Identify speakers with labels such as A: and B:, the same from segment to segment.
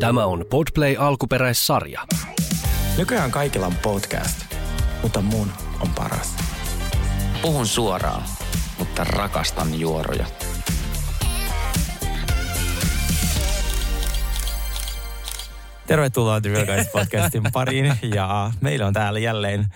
A: Tämä on Podplay alkuperäissarja.
B: Nykyään kaikilla on podcast, mutta mun on paras.
C: Puhun suoraan, mutta rakastan juoroja.
B: Tervetuloa The Real Guys podcastin pariin ja meillä on täällä jälleen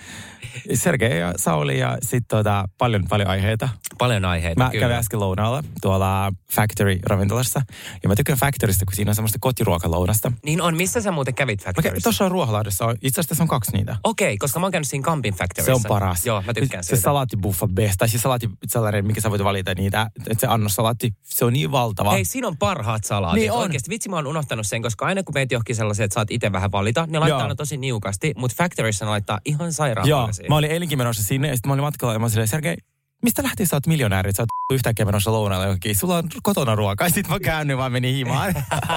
B: Sergei ja Sauli ja sitten tota, paljon, paljon aiheita.
D: Paljon aiheita,
B: Mä
D: kyllä.
B: kävin äsken lounaalla tuolla Factory-ravintolassa ja mä tykkään Factorysta, kun siinä on semmoista kotiruokalounasta.
D: Niin on, missä sä muuten kävit
B: Mä
D: Factoryssa?
B: kävin, tuossa on Ruoholahdessa, itse asiassa tässä on kaksi niitä.
D: Okei, koska mä oon käynyt siinä Campin Factoryssa.
B: Se on paras.
D: Joo, mä tykkään
B: se,
D: siitä.
B: Se salaattibuffa best, tai siis salaatti sellainen, mikä sä voit valita niitä, että se annossalaatti, se on niin valtava.
D: Hei, siinä on parhaat salaatit.
B: Niin on.
D: Oikeasti, vitsi mä oon unohtanut sen, koska aina kun meet johonkin sellaisia, että saat itse vähän valita, ne laittaa
B: Joo.
D: aina tosi niukasti, mutta Factoryssa ne laittaa ihan sairaan
B: Joo,
D: siihen.
B: mä olin eilenkin menossa sinne ja sitten mä olin matkalla ja mä olin silleen, Sergei, mistä lähtien sä oot miljonääri, sä oot yhtäkkiä menossa lounaalla johonkin. Sulla on kotona ruokaa. Sitten mä käännyin vaan menin himaan.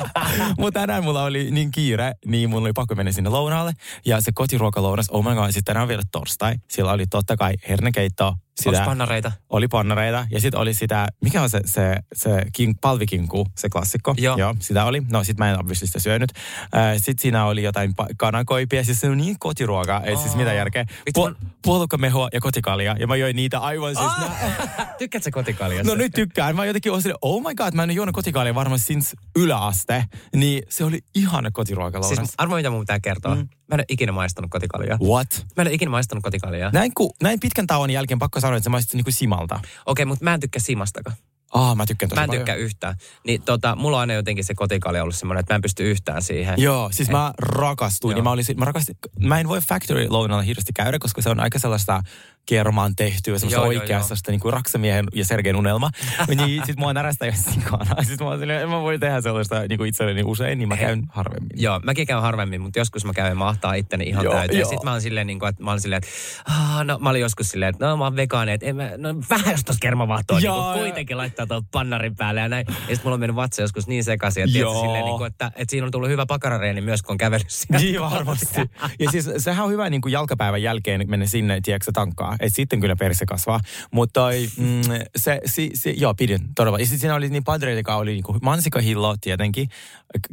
B: Mutta tänään mulla oli niin kiire, niin mun oli pakko mennä sinne lounaalle. Ja se kotiruokalounas, oh my god, sitten tänään on vielä torstai. Siellä oli totta kai hernekeittoa.
D: Onks pannareita?
B: Oli pannareita ja sitten oli sitä, mikä on se, se, se king, palvikinku, se klassikko.
D: Joo.
B: Joo sitä oli. No sit mä en obviously sitä syönyt. Äh, sitten siinä oli jotain pa- kanakoipia, siis se on niin kotiruokaa, ei siis mitä järkeä.
D: Vitsi,
B: Pu-
D: mun-
B: puolukkamehua ja kotikalia ja mä join niitä aivan siis. Mä,
D: Tykkäätkö kotikaljasta?
B: no nyt tykkään. Mä jotenkin olin silleen, oh my god, mä en ole juonut kotikalia varmaan since yläaste. Niin se oli ihana kotiruokalounas.
D: Siis arvo mitä mun pitää kertoa. Mm. Mä en ole ikinä maistanut kotikaljaa.
B: What?
D: Mä en ole ikinä maistanut kotikaljaa.
B: Näin, ku, näin pitkän tauon jälkeen pakko sanoa, että se maistuu niinku simalta.
D: Okei, mutta mä en tykkää simastakaan.
B: Ah, mä tykkään tosi
D: Mä en
B: paljon.
D: tykkää yhtään. Niin tota, mulla on aina jotenkin se kotikalja ollut semmoinen, että mä en pysty yhtään siihen.
B: Joo, siis mä rakastuin.
D: Joo.
B: Niin mä, olisin, mä, rakastin, mä en voi Factory lounalla hirveästi käydä, koska se on aika sellaista kermaan tehtyä, semmoista
D: Joo, joo,
B: oikeasta, sitä niin kuin Raksamiehen ja Sergein unelma. niin sit mua närästää jo sikana. Sitten mä oon silleen, en mä voi tehdä sellaista niin kuin itselleni usein, niin mä käyn harvemmin.
D: Joo, mäkin käyn harvemmin, mutta joskus mä käyn mahtaa itteni ihan
B: Joo,
D: täyteen.
B: joo.
D: Sitten mä oon silleen, niin kuin, että mä oon silleen, että ah, no, mä olin joskus silleen, että no mä oon vegaani, että en mä, no, vähän jos tossa kermavaahtoa niin
B: Joo,
D: kuin,
B: joo.
D: kuitenkin laittaa tuon pannarin päälle ja näin. Ja sitten mulla on mennyt vatsa joskus niin sekaisin, että,
B: Joo.
D: tiedätkö, silleen, niin kuin, että, että siinä on tullut hyvä pakarareeni myös, kun on kävellyt siellä.
B: Niin varmasti. Ja siis sehän on hyvä niin kuin jalkapäivän jälkeen mennä sinne, tiedätkö, tankkaa. Et sitten kyllä perse kasvaa. Mutta toi, mm, se, se, se, joo, pidin todella. Ja sitten siinä oli niin padreita, joka oli niin kuin mansikahillo tietenkin,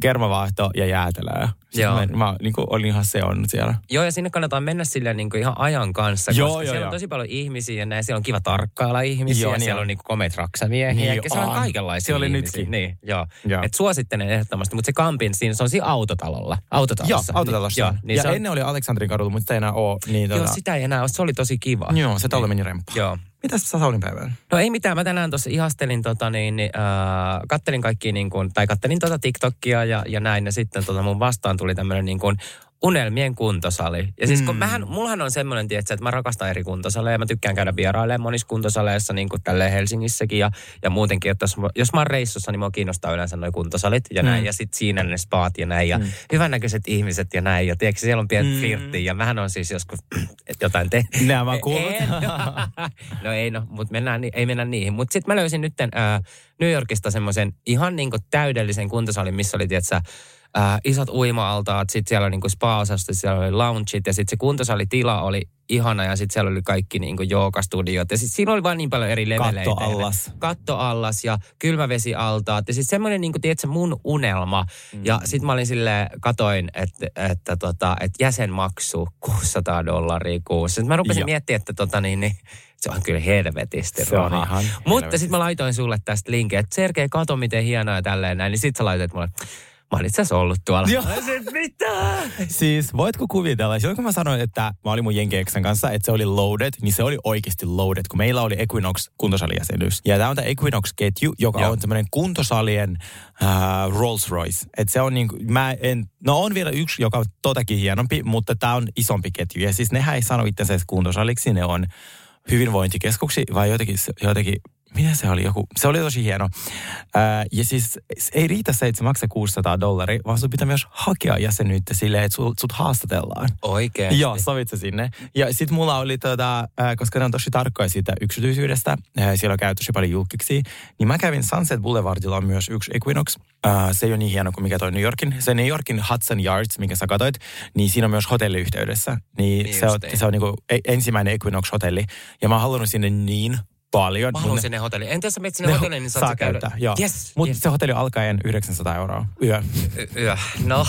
B: kermavaahto ja jäätelöä.
D: Joo.
B: mä, mä niin kuin, olin ihan se on siellä.
D: Joo, ja sinne kannattaa mennä silleen niin kuin ihan ajan kanssa,
B: Joo,
D: koska
B: joo,
D: siellä
B: joo.
D: on tosi paljon ihmisiä ja näin. Siellä on kiva tarkkailla ihmisiä,
B: Joo,
D: ja
B: niin
D: siellä
B: on.
D: on niin kuin komeita raksamiehiä.
B: Niin
D: Niin siellä on kaikenlaisia
B: Se oli
D: ihmisiä.
B: nytkin.
D: Niin, joo.
B: Joo.
D: Et suosittelen ehdottomasti, mutta se kampin siinä, se on siinä autotalolla.
B: Joo,
D: Autotalossa.
B: autotalossa.
D: Joo,
B: Niin,
D: niin
B: ja
D: se on,
B: ennen oli Aleksandrin kadulla, mutta sitä ei enää ole. Niin,
D: joo,
B: tota,
D: sitä ei enää ole. Se oli tosi kiva.
B: Joo, se talve meni remppa.
D: Joo.
B: Mitäs sä Saulin päivän?
D: No ei mitään, mä tänään tuossa ihastelin, tota, niin, niin, äh, kattelin kaikki, niin kuin, tai kattelin tota TikTokia ja, ja näin, ja sitten tota, mun vastaan tuli tämmöinen niin kuin, unelmien kuntosali. Ja siis kun
B: Mm.
D: mähän, mullahan on semmoinen, tietysti, että mä rakastan eri kuntosaleja. Mä tykkään käydä vierailemaan monissa kuntosaleissa, niin kuin tälleen Helsingissäkin ja, ja muutenkin. Että jos, mä- jos mä oon reissussa, niin mua kiinnostaa yleensä noi kuntosalit ja näin.
B: Mm.
D: Ja sitten siinä ne spaat ja näin. Ja
B: Mm.
D: hyvännäköiset ihmiset ja näin. Ja tiedätkö, siellä on pieni
B: Mm.
D: mm. flirtti. Ja mähän on siis joskus jotain te...
B: Nää kuullut.
D: En. no ei no, mutta mennään, ei mennä niihin. Mutta sitten mä löysin nyt äh, New Yorkista semmoisen ihan niinku täydellisen kuntosalin, missä oli, tietsä, äh, isot uima-altaat, sitten siellä oli niinku spa-osasto, siellä oli loungeit ja sitten se kuntosalintila oli ihana ja sitten siellä oli kaikki niinku joogastudiot ja sitten siinä oli vaan niin paljon eri leveleitä.
B: Katto allas.
D: Katto allas ja kylmävesialtaat ja sitten semmoinen niinku, tiedätkö, mun unelma. Mm. Ja sitten mä olin silleen, katoin, että, että, tota, että jäsenmaksu 600 dollaria kuussa. Sitten mä rupesin
B: Joo.
D: miettimään, että tota niin, niin se on kyllä helvetisti
B: Se on
D: rahaa.
B: ihan
D: Mutta sitten mä laitoin sulle tästä linkin, että Sergei, kato miten hienoa ja tälleen näin. Niin sit sä laitoit mulle, mä olin itse asiassa ollut tuolla.
B: Joo.
D: Olisin, mitä?
B: Siis voitko kuvitella, silloin kun mä sanoin, että mä olin mun jenkeeksen kanssa, että se oli loaded, niin se oli oikeasti loaded, kun meillä oli Equinox kuntosalijäsenyys. Ja tämä on tämä Equinox-ketju, joka
D: Joo.
B: on tämmöinen kuntosalien uh, Rolls Royce. Et se on niin kuin, mä en, no on vielä yksi, joka on totakin hienompi, mutta tämä on isompi ketju. Ja siis nehän ei sano itsensä kuntosaliksi, ne on hyvinvointikeskuksi vai jotenkin, jotenkin Miten se oli joku? Se oli tosi hieno. Ää, ja siis se ei riitä se, että se maksaa 600 dollaria, vaan sun pitää myös hakea jäsenyyttä silleen, että sut, sut haastatellaan.
D: Oikein.
B: Joo, sovit sä sinne. Ja sit mulla oli, tota, ää, koska ne on tosi tarkkoja siitä yksityisyydestä, ää, siellä käy tosi paljon julkiksi, niin mä kävin Sunset Boulevardilla on myös yksi Equinox. Ää, se ei ole niin hieno kuin mikä toi New Yorkin. Se New Yorkin Hudson Yards, minkä sä katsoit, niin siinä on myös hotelliyhteydessä. Niin,
D: Niin
B: se, on,
D: justiin.
B: se on niinku e- ensimmäinen Equinox-hotelli. Ja mä oon halunnut sinne niin paljon.
D: Mä haluan
B: ne-
D: sinne hotelliin. Entä jos sä menet sinne
B: ne
D: hotelliin, niin saat
B: saa
D: käydä.
B: käyttää, joo.
D: Yes,
B: Mutta
D: yes.
B: se hotelli alkaen 900 euroa yö.
D: Y- yö. No.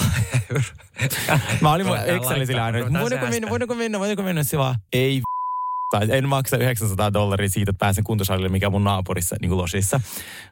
B: Mä olin mun Excelin sillä aina, voidaanko mennä, voidaanko mennä, voidaanko mennä, se vaan, ei tai en maksa 900 dollaria siitä, että pääsen kuntosalille, mikä on mun naapurissa niin kuin losissa.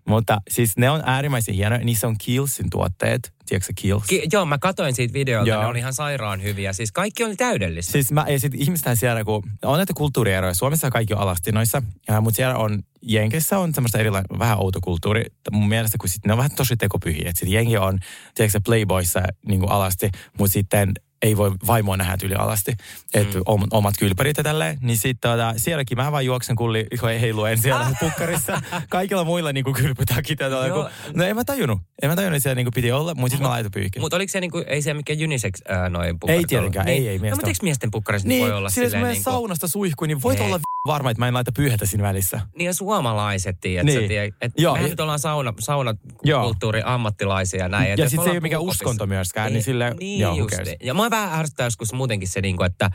B: Mutta siis ne on äärimmäisen hienoja. Niissä on Kiehlsin tuotteet. Tiedätkö sä Kiehl's?
D: Ki- joo, mä katoin siitä videolta,
B: Joo.
D: ne oli ihan sairaan hyviä. Siis kaikki oli täydellistä.
B: Siis mä, ja sit ihmistähän siellä, kun on näitä kulttuurieroja. Suomessa kaikki on alastinoissa, ja, mutta siellä on, Jenkeissä on semmoista erilainen, vähän outo kulttuuri. Mun mielestä, kun sit, ne on vähän tosi tekopyhiä. Sitten jengi on, tiedätkö se Playboyssa niin alasti, mutta sitten ei voi vaimoa nähdä yli alasti, että mm. omat kylpärit ja tälleen, niin sitten tota, sielläkin mä vaan juoksen kulli, kun ei heiluen siellä pukkarissa. Kaikilla muilla niin kylpytakit ja
D: Joo.
B: kun, no en mä tajunnut, en mä tajunnut, että siellä niin kuin piti olla, mutta sitten mä laitoin pyyhkin.
D: Mutta oliko se niinku, ei se mikä unisex ää, noin pukkarit
B: Ei tietenkään,
D: ollut?
B: ei, ei
D: No,
B: miestä
D: mutta
B: ole.
D: eikö miesten pukkarissa
B: Niin,
D: voi olla
B: sillä
D: silleen niinku...
B: saunasta suihkuun, niin voit
D: Ei.
B: olla v- varma, että mä en laita pyyhetä siinä välissä.
D: Niin ja suomalaiset, tiedät
B: Niin.
D: niin. tiedät, et
B: Joo,
D: mehän
B: ja-
D: nyt ollaan sauna, saunakulttuurin ammattilaisia ja näin.
B: Ja
D: jos
B: sit
D: me
B: se ei ole mikään uskonto myöskään, niin sille-
D: niin
B: joo,
D: just. niin. Ja mä vähän ärsyttää joskus muutenkin se, niinku, että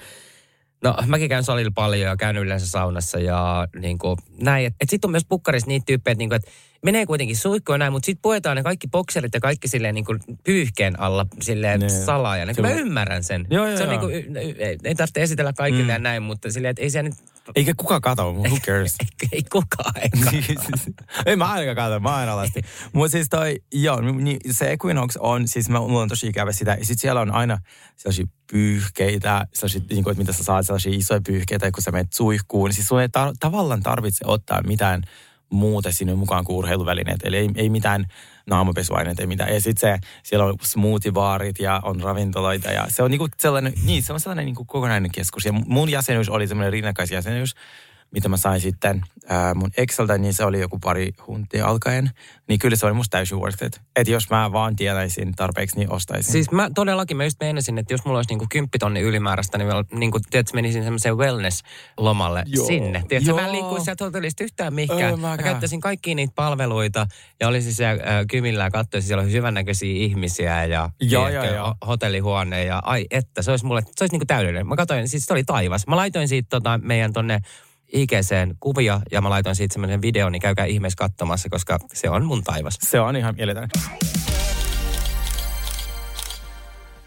D: No mäkin käyn salilla paljon ja käyn yleensä saunassa ja niin kuin, näin. Että et sitten on myös pukkarissa niitä tyyppejä, että niinku, et menee kuitenkin suihkuun ja näin, mutta sitten puetaan ne kaikki bokserit ja kaikki silleen niin kuin pyyhkeen alla silleen
B: Ne.
D: salaa. Ja niin, mä ymmärrän sen.
B: Joo, joo,
D: se on
B: joo.
D: niin kuin, ei, ei tarvitse esitellä kaikille
B: Mm.
D: ja näin, mutta silleen, että ei se nyt,
B: Eikä kukaan kato, who cares?
D: ei, ei kukaan ei
B: ei mä ainakaan katso, mä aina alasti. Mutta siis toi, joo, niin se Equinox on, siis mä, mulla on tosi ikävä sitä. Ja sit siellä on aina sellaisia pyyhkeitä, sellaisia, niin kuin, että mitä sä saat, sellaisia isoja pyyhkeitä, kun sä menet suihkuun. Siis sun ei tar- tavallaan tarvitse ottaa mitään muuta sinne mukaan kuin urheiluvälineet. Eli ei, ei mitään naamupesuaineita, ei mitään. Ja sitten se, siellä on smoothie-baarit ja on ravintoloita ja se on niinku sellainen, niin se on sellainen niinku kokonainen keskus. Ja mun jäsenyys oli semmoinen rinnakkaisjäsenyys, mitä mä sain sitten ää, mun Exceltä, niin se oli joku pari huntia alkaen. Niin kyllä se oli musta täysin worth it. Että jos mä vaan tietäisin tarpeeksi, niin ostaisin.
D: Siis mä todellakin, mä just meinasin, että jos mulla olisi niinku kymppitonni ylimääräistä, niin mä niinku, tiedätkö, menisin semmoiseen wellness-lomalle
B: Joo.
D: sinne. Tiedätkö,
B: Joo.
D: mä en liikkuisi sieltä hotellista yhtään mihinkään.
B: Ei
D: mä
B: mäkään.
D: käyttäisin kaikkia niitä palveluita ja olisin siellä äh, kymillä ja katsoisin, siellä on hyvännäköisiä ihmisiä ja
B: joo, joo.
D: ho- hotellihuone ja ai että, se olisi mulle, se olisi niinku täydellinen. Mä katsoin, siis se oli taivas. Mä laitoin siitä tota, meidän tonne IGCen kuvia ja mä laitoin siitä semmoisen videon, niin käykää ihmeessä katsomassa, koska se on mun taivas.
B: Se on ihan mieletön.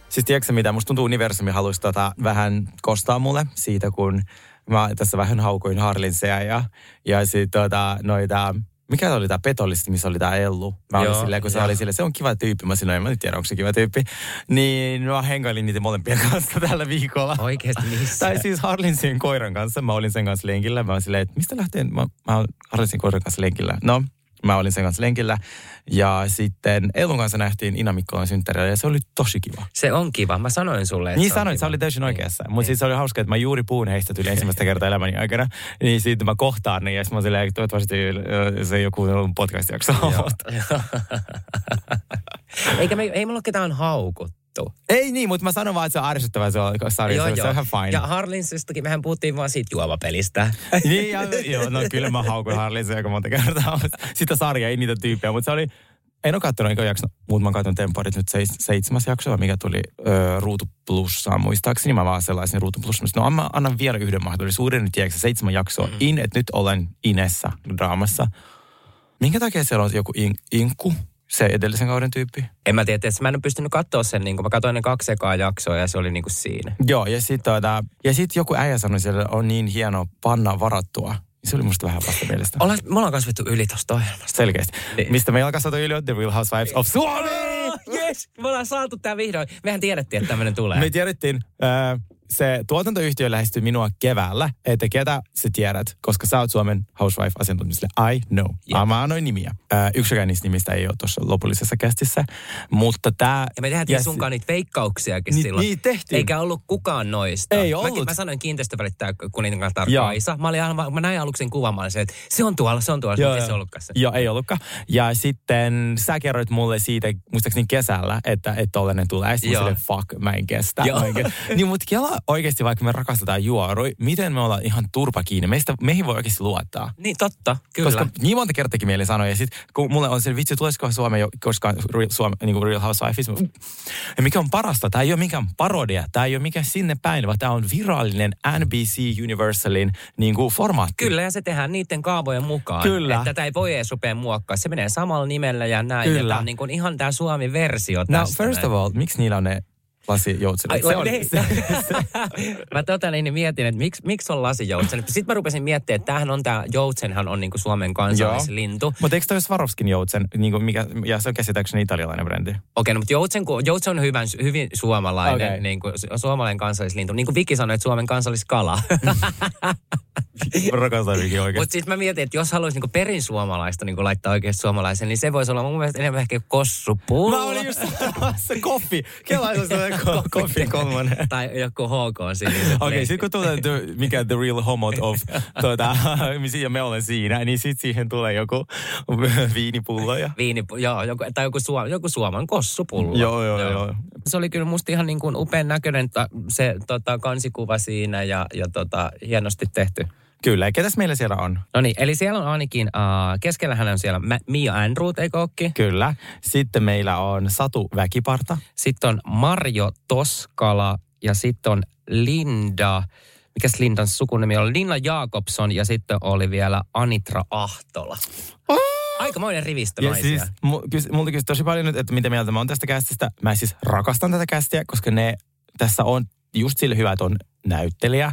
B: Siis tiedätkö mitä, musta tuntuu universumi halusi tota vähän kostaa mulle siitä, kun mä tässä vähän haukuin Harlinseja ja, ja sitten tota, noita, mikä oli tämä petollisti, missä oli tämä Ellu. Mä olin silleen, kun se
D: joo.
B: oli silleen, se on kiva tyyppi. Mä sanoin, en mä nyt tiedä, onko se kiva tyyppi. Niin mä hengailin niitä molempien kanssa tällä viikolla.
D: Oikeasti missä?
B: Tai siis Harlinsin koiran kanssa. Mä olin sen kanssa lenkillä. Mä olin silleen, että mistä lähtee? Mä, mä Harlinsin koiran kanssa lenkillä. No, mä olin sen kanssa lenkillä. Ja sitten Elun kanssa nähtiin Ina Mikkolan synttärillä ja se oli tosi kiva.
D: Se on kiva. Mä sanoin sulle, että
B: Niin sanoit, sä olit täysin
D: Niin.
B: oikeassa. Mutta
D: Niin.
B: siis se oli hauska, että mä juuri puhun heistä tuli ensimmäistä kertaa elämäni aikana. Niin siitä mä kohtaan niin ja sitten mä silleen, että toivottavasti se ei joku podcast-jakso.
D: Eikä me, ei mulla ole ketään haukuttu.
B: ei niin, mutta mä sanon vaan, että se on ärsyttävää se on sarja. se, se on ihan fine.
D: Ja Harlinsistakin mehän puhuttiin vaan siitä juomapelistä.
B: niin, ja, joo, no kyllä mä haukun Harlinsia aika monta kertaa. Sitä sarjaa, ei niitä tyyppejä, mutta se oli, en ole katsonut eikä jakso, mutta mä katson Temporit nyt seis, seitsemäs jakso, mikä tuli ö, Ruutu Plussaan muistaakseni. Mä vaan sellaisen Ruutu Plussaan. No mä annan vielä yhden mahdollisuuden, nyt tiedätkö, seitsemän jaksoa mm. in, että nyt olen Inessa draamassa. Minkä takia siellä on joku in, Inku, se edellisen kauden tyyppi?
D: En mä tiedä, että mä en ole pystynyt katsoa sen, niin kun mä katsoin ne kaksi ekaa jaksoa ja se oli niin kuin siinä.
B: Joo, ja sitten tota, ja sit joku äijä sanoi siellä, että on niin hieno panna varattua. Se oli musta vähän vasta mielestä.
D: Ollaan, me ollaan kasvettu yli tosta ohjelmasta.
B: Selkeästi.
D: Niin.
B: Mistä me jalkasatu yli on The Real Housewives of Suomi!
D: Yes, me ollaan saatu tää vihdoin. Mehän tiedettiin, että tämmönen tulee.
B: Me tiedettiin, äh, se tuotantoyhtiö lähestyi minua keväällä, että ketä sä tiedät, koska sä oot Suomen housewife-asiantuntija. I know.
D: Jep.
B: Mä annoin nimiä. Äh, yksikään niistä nimistä ei ole tuossa lopullisessa kästissä, mutta tämä...
D: Ja me tehtiin sunkaan niitä veikkauksiakin
B: Niin-
D: silloin.
B: niin tehtiin.
D: Eikä ollut kukaan noista.
B: Ei
D: Mäkin,
B: ollut.
D: mä sanoin kiinteistövälittäjä kuningatar. Kaisa. Mä, olin, aivan- mä näin aluksen kuvan, mä olin se, että se on tuolla, se on tuolla. Joo, ei se ollutkaan se.
B: Joo, ei ollutkaan. Ja sitten sä kerroit mulle siitä, muistaakseni kesällä, että, että tollainen tulee. Sitten mä fuck, mä en kestä.
D: Joo.
B: Mä en kestä. niin mutta kela oikeasti, vaikka me rakastetaan juorui, miten me ollaan ihan turpa kiinni. Meistä, meihin voi oikeasti luottaa.
D: Niin totta, kyllä.
B: Koska niin monta kertaakin mieli sanoi. Ja sit kun mulle on se, vitsi, tulisiko Suomeen jo koskaan Real, Suome, niin kuin Real Housewives. Ja mikä on parasta, tämä ei ole mikään parodia, tämä ei ole mikään sinne päin, vaan tämä on virallinen NBC Universalin niin kuin formaatti.
D: Kyllä, ja se tehdään niiden kaavojen mukaan.
B: Kyllä.
D: Että tätä ei voi edes rupea muokkaa. Se menee samalla nimellä ja näin.
B: Kyllä.
D: Ja tää on niin kuin ihan tämä Suomi-versio
B: No,
D: tästä.
B: first of all, miksi niillä on ne lasijoutsenet?
D: Ai,
B: Se on,
D: ne-
B: se,
D: mä tota niin mietin, että miksi, miksi on lasijoutsen. Sitten mä rupesin miettimään, että tämähän on tämä joutsenhan on niinku Suomen kansallislintu.
B: mutta eikö toi Swarovskin joutsen, niin kuin mikä, ja se on käsittääkseni italialainen brändi?
D: Okei, no, mutta joutsen, joutsen on hyvän, hyvin suomalainen, okay. niin kuin, suomalainen kansallislintu. Niin kuin Viki sanoi, että Suomen kansalliskala.
B: Rakastan Viki oikeasti.
D: mutta sitten mä mietin, että jos haluaisi niin perin suomalaista niin laittaa oikeasti suomalaisen, niin se voisi olla mun mielestä enemmän ehkä kossupullo.
B: Mä olin just se koffi. Kela on se ko- koffi kolmonen.
D: tai joku HK siniset
B: Okei, sitten kun tulee the, mikä the real homot of, tuota, ja me olen siinä, niin sitten siihen tulee joku viinipullo. Ja...
D: Viini, joo, joku, tai joku, suom, joku Suomen kossupullo.
B: Joo, joo, joo.
D: Se oli kyllä musta ihan niin kuin upean näköinen ta, se tota, kansikuva siinä ja, ja tota, hienosti tehty.
B: Kyllä, ja ketäs meillä siellä on?
D: No niin, eli siellä on ainakin, uh, keskellähän on siellä Ma- Mia Andrews, eikö ookin?
B: Kyllä. Sitten meillä on Satu Väkiparta.
D: Sitten on Marjo Toskala ja sitten on Linda, mikäs Lindan sukunimi on? Linda Jakobson ja sitten oli vielä Anitra Ahtola. Aikamoinen rivistö
B: Ja
D: naisia.
B: siis, mu- kys- multa kysyt tosi paljon nyt, että mitä mieltä mä oon tästä kästistä. Mä siis rakastan tätä kästiä, koska ne tässä on just sille hyvä, että on näyttelijä,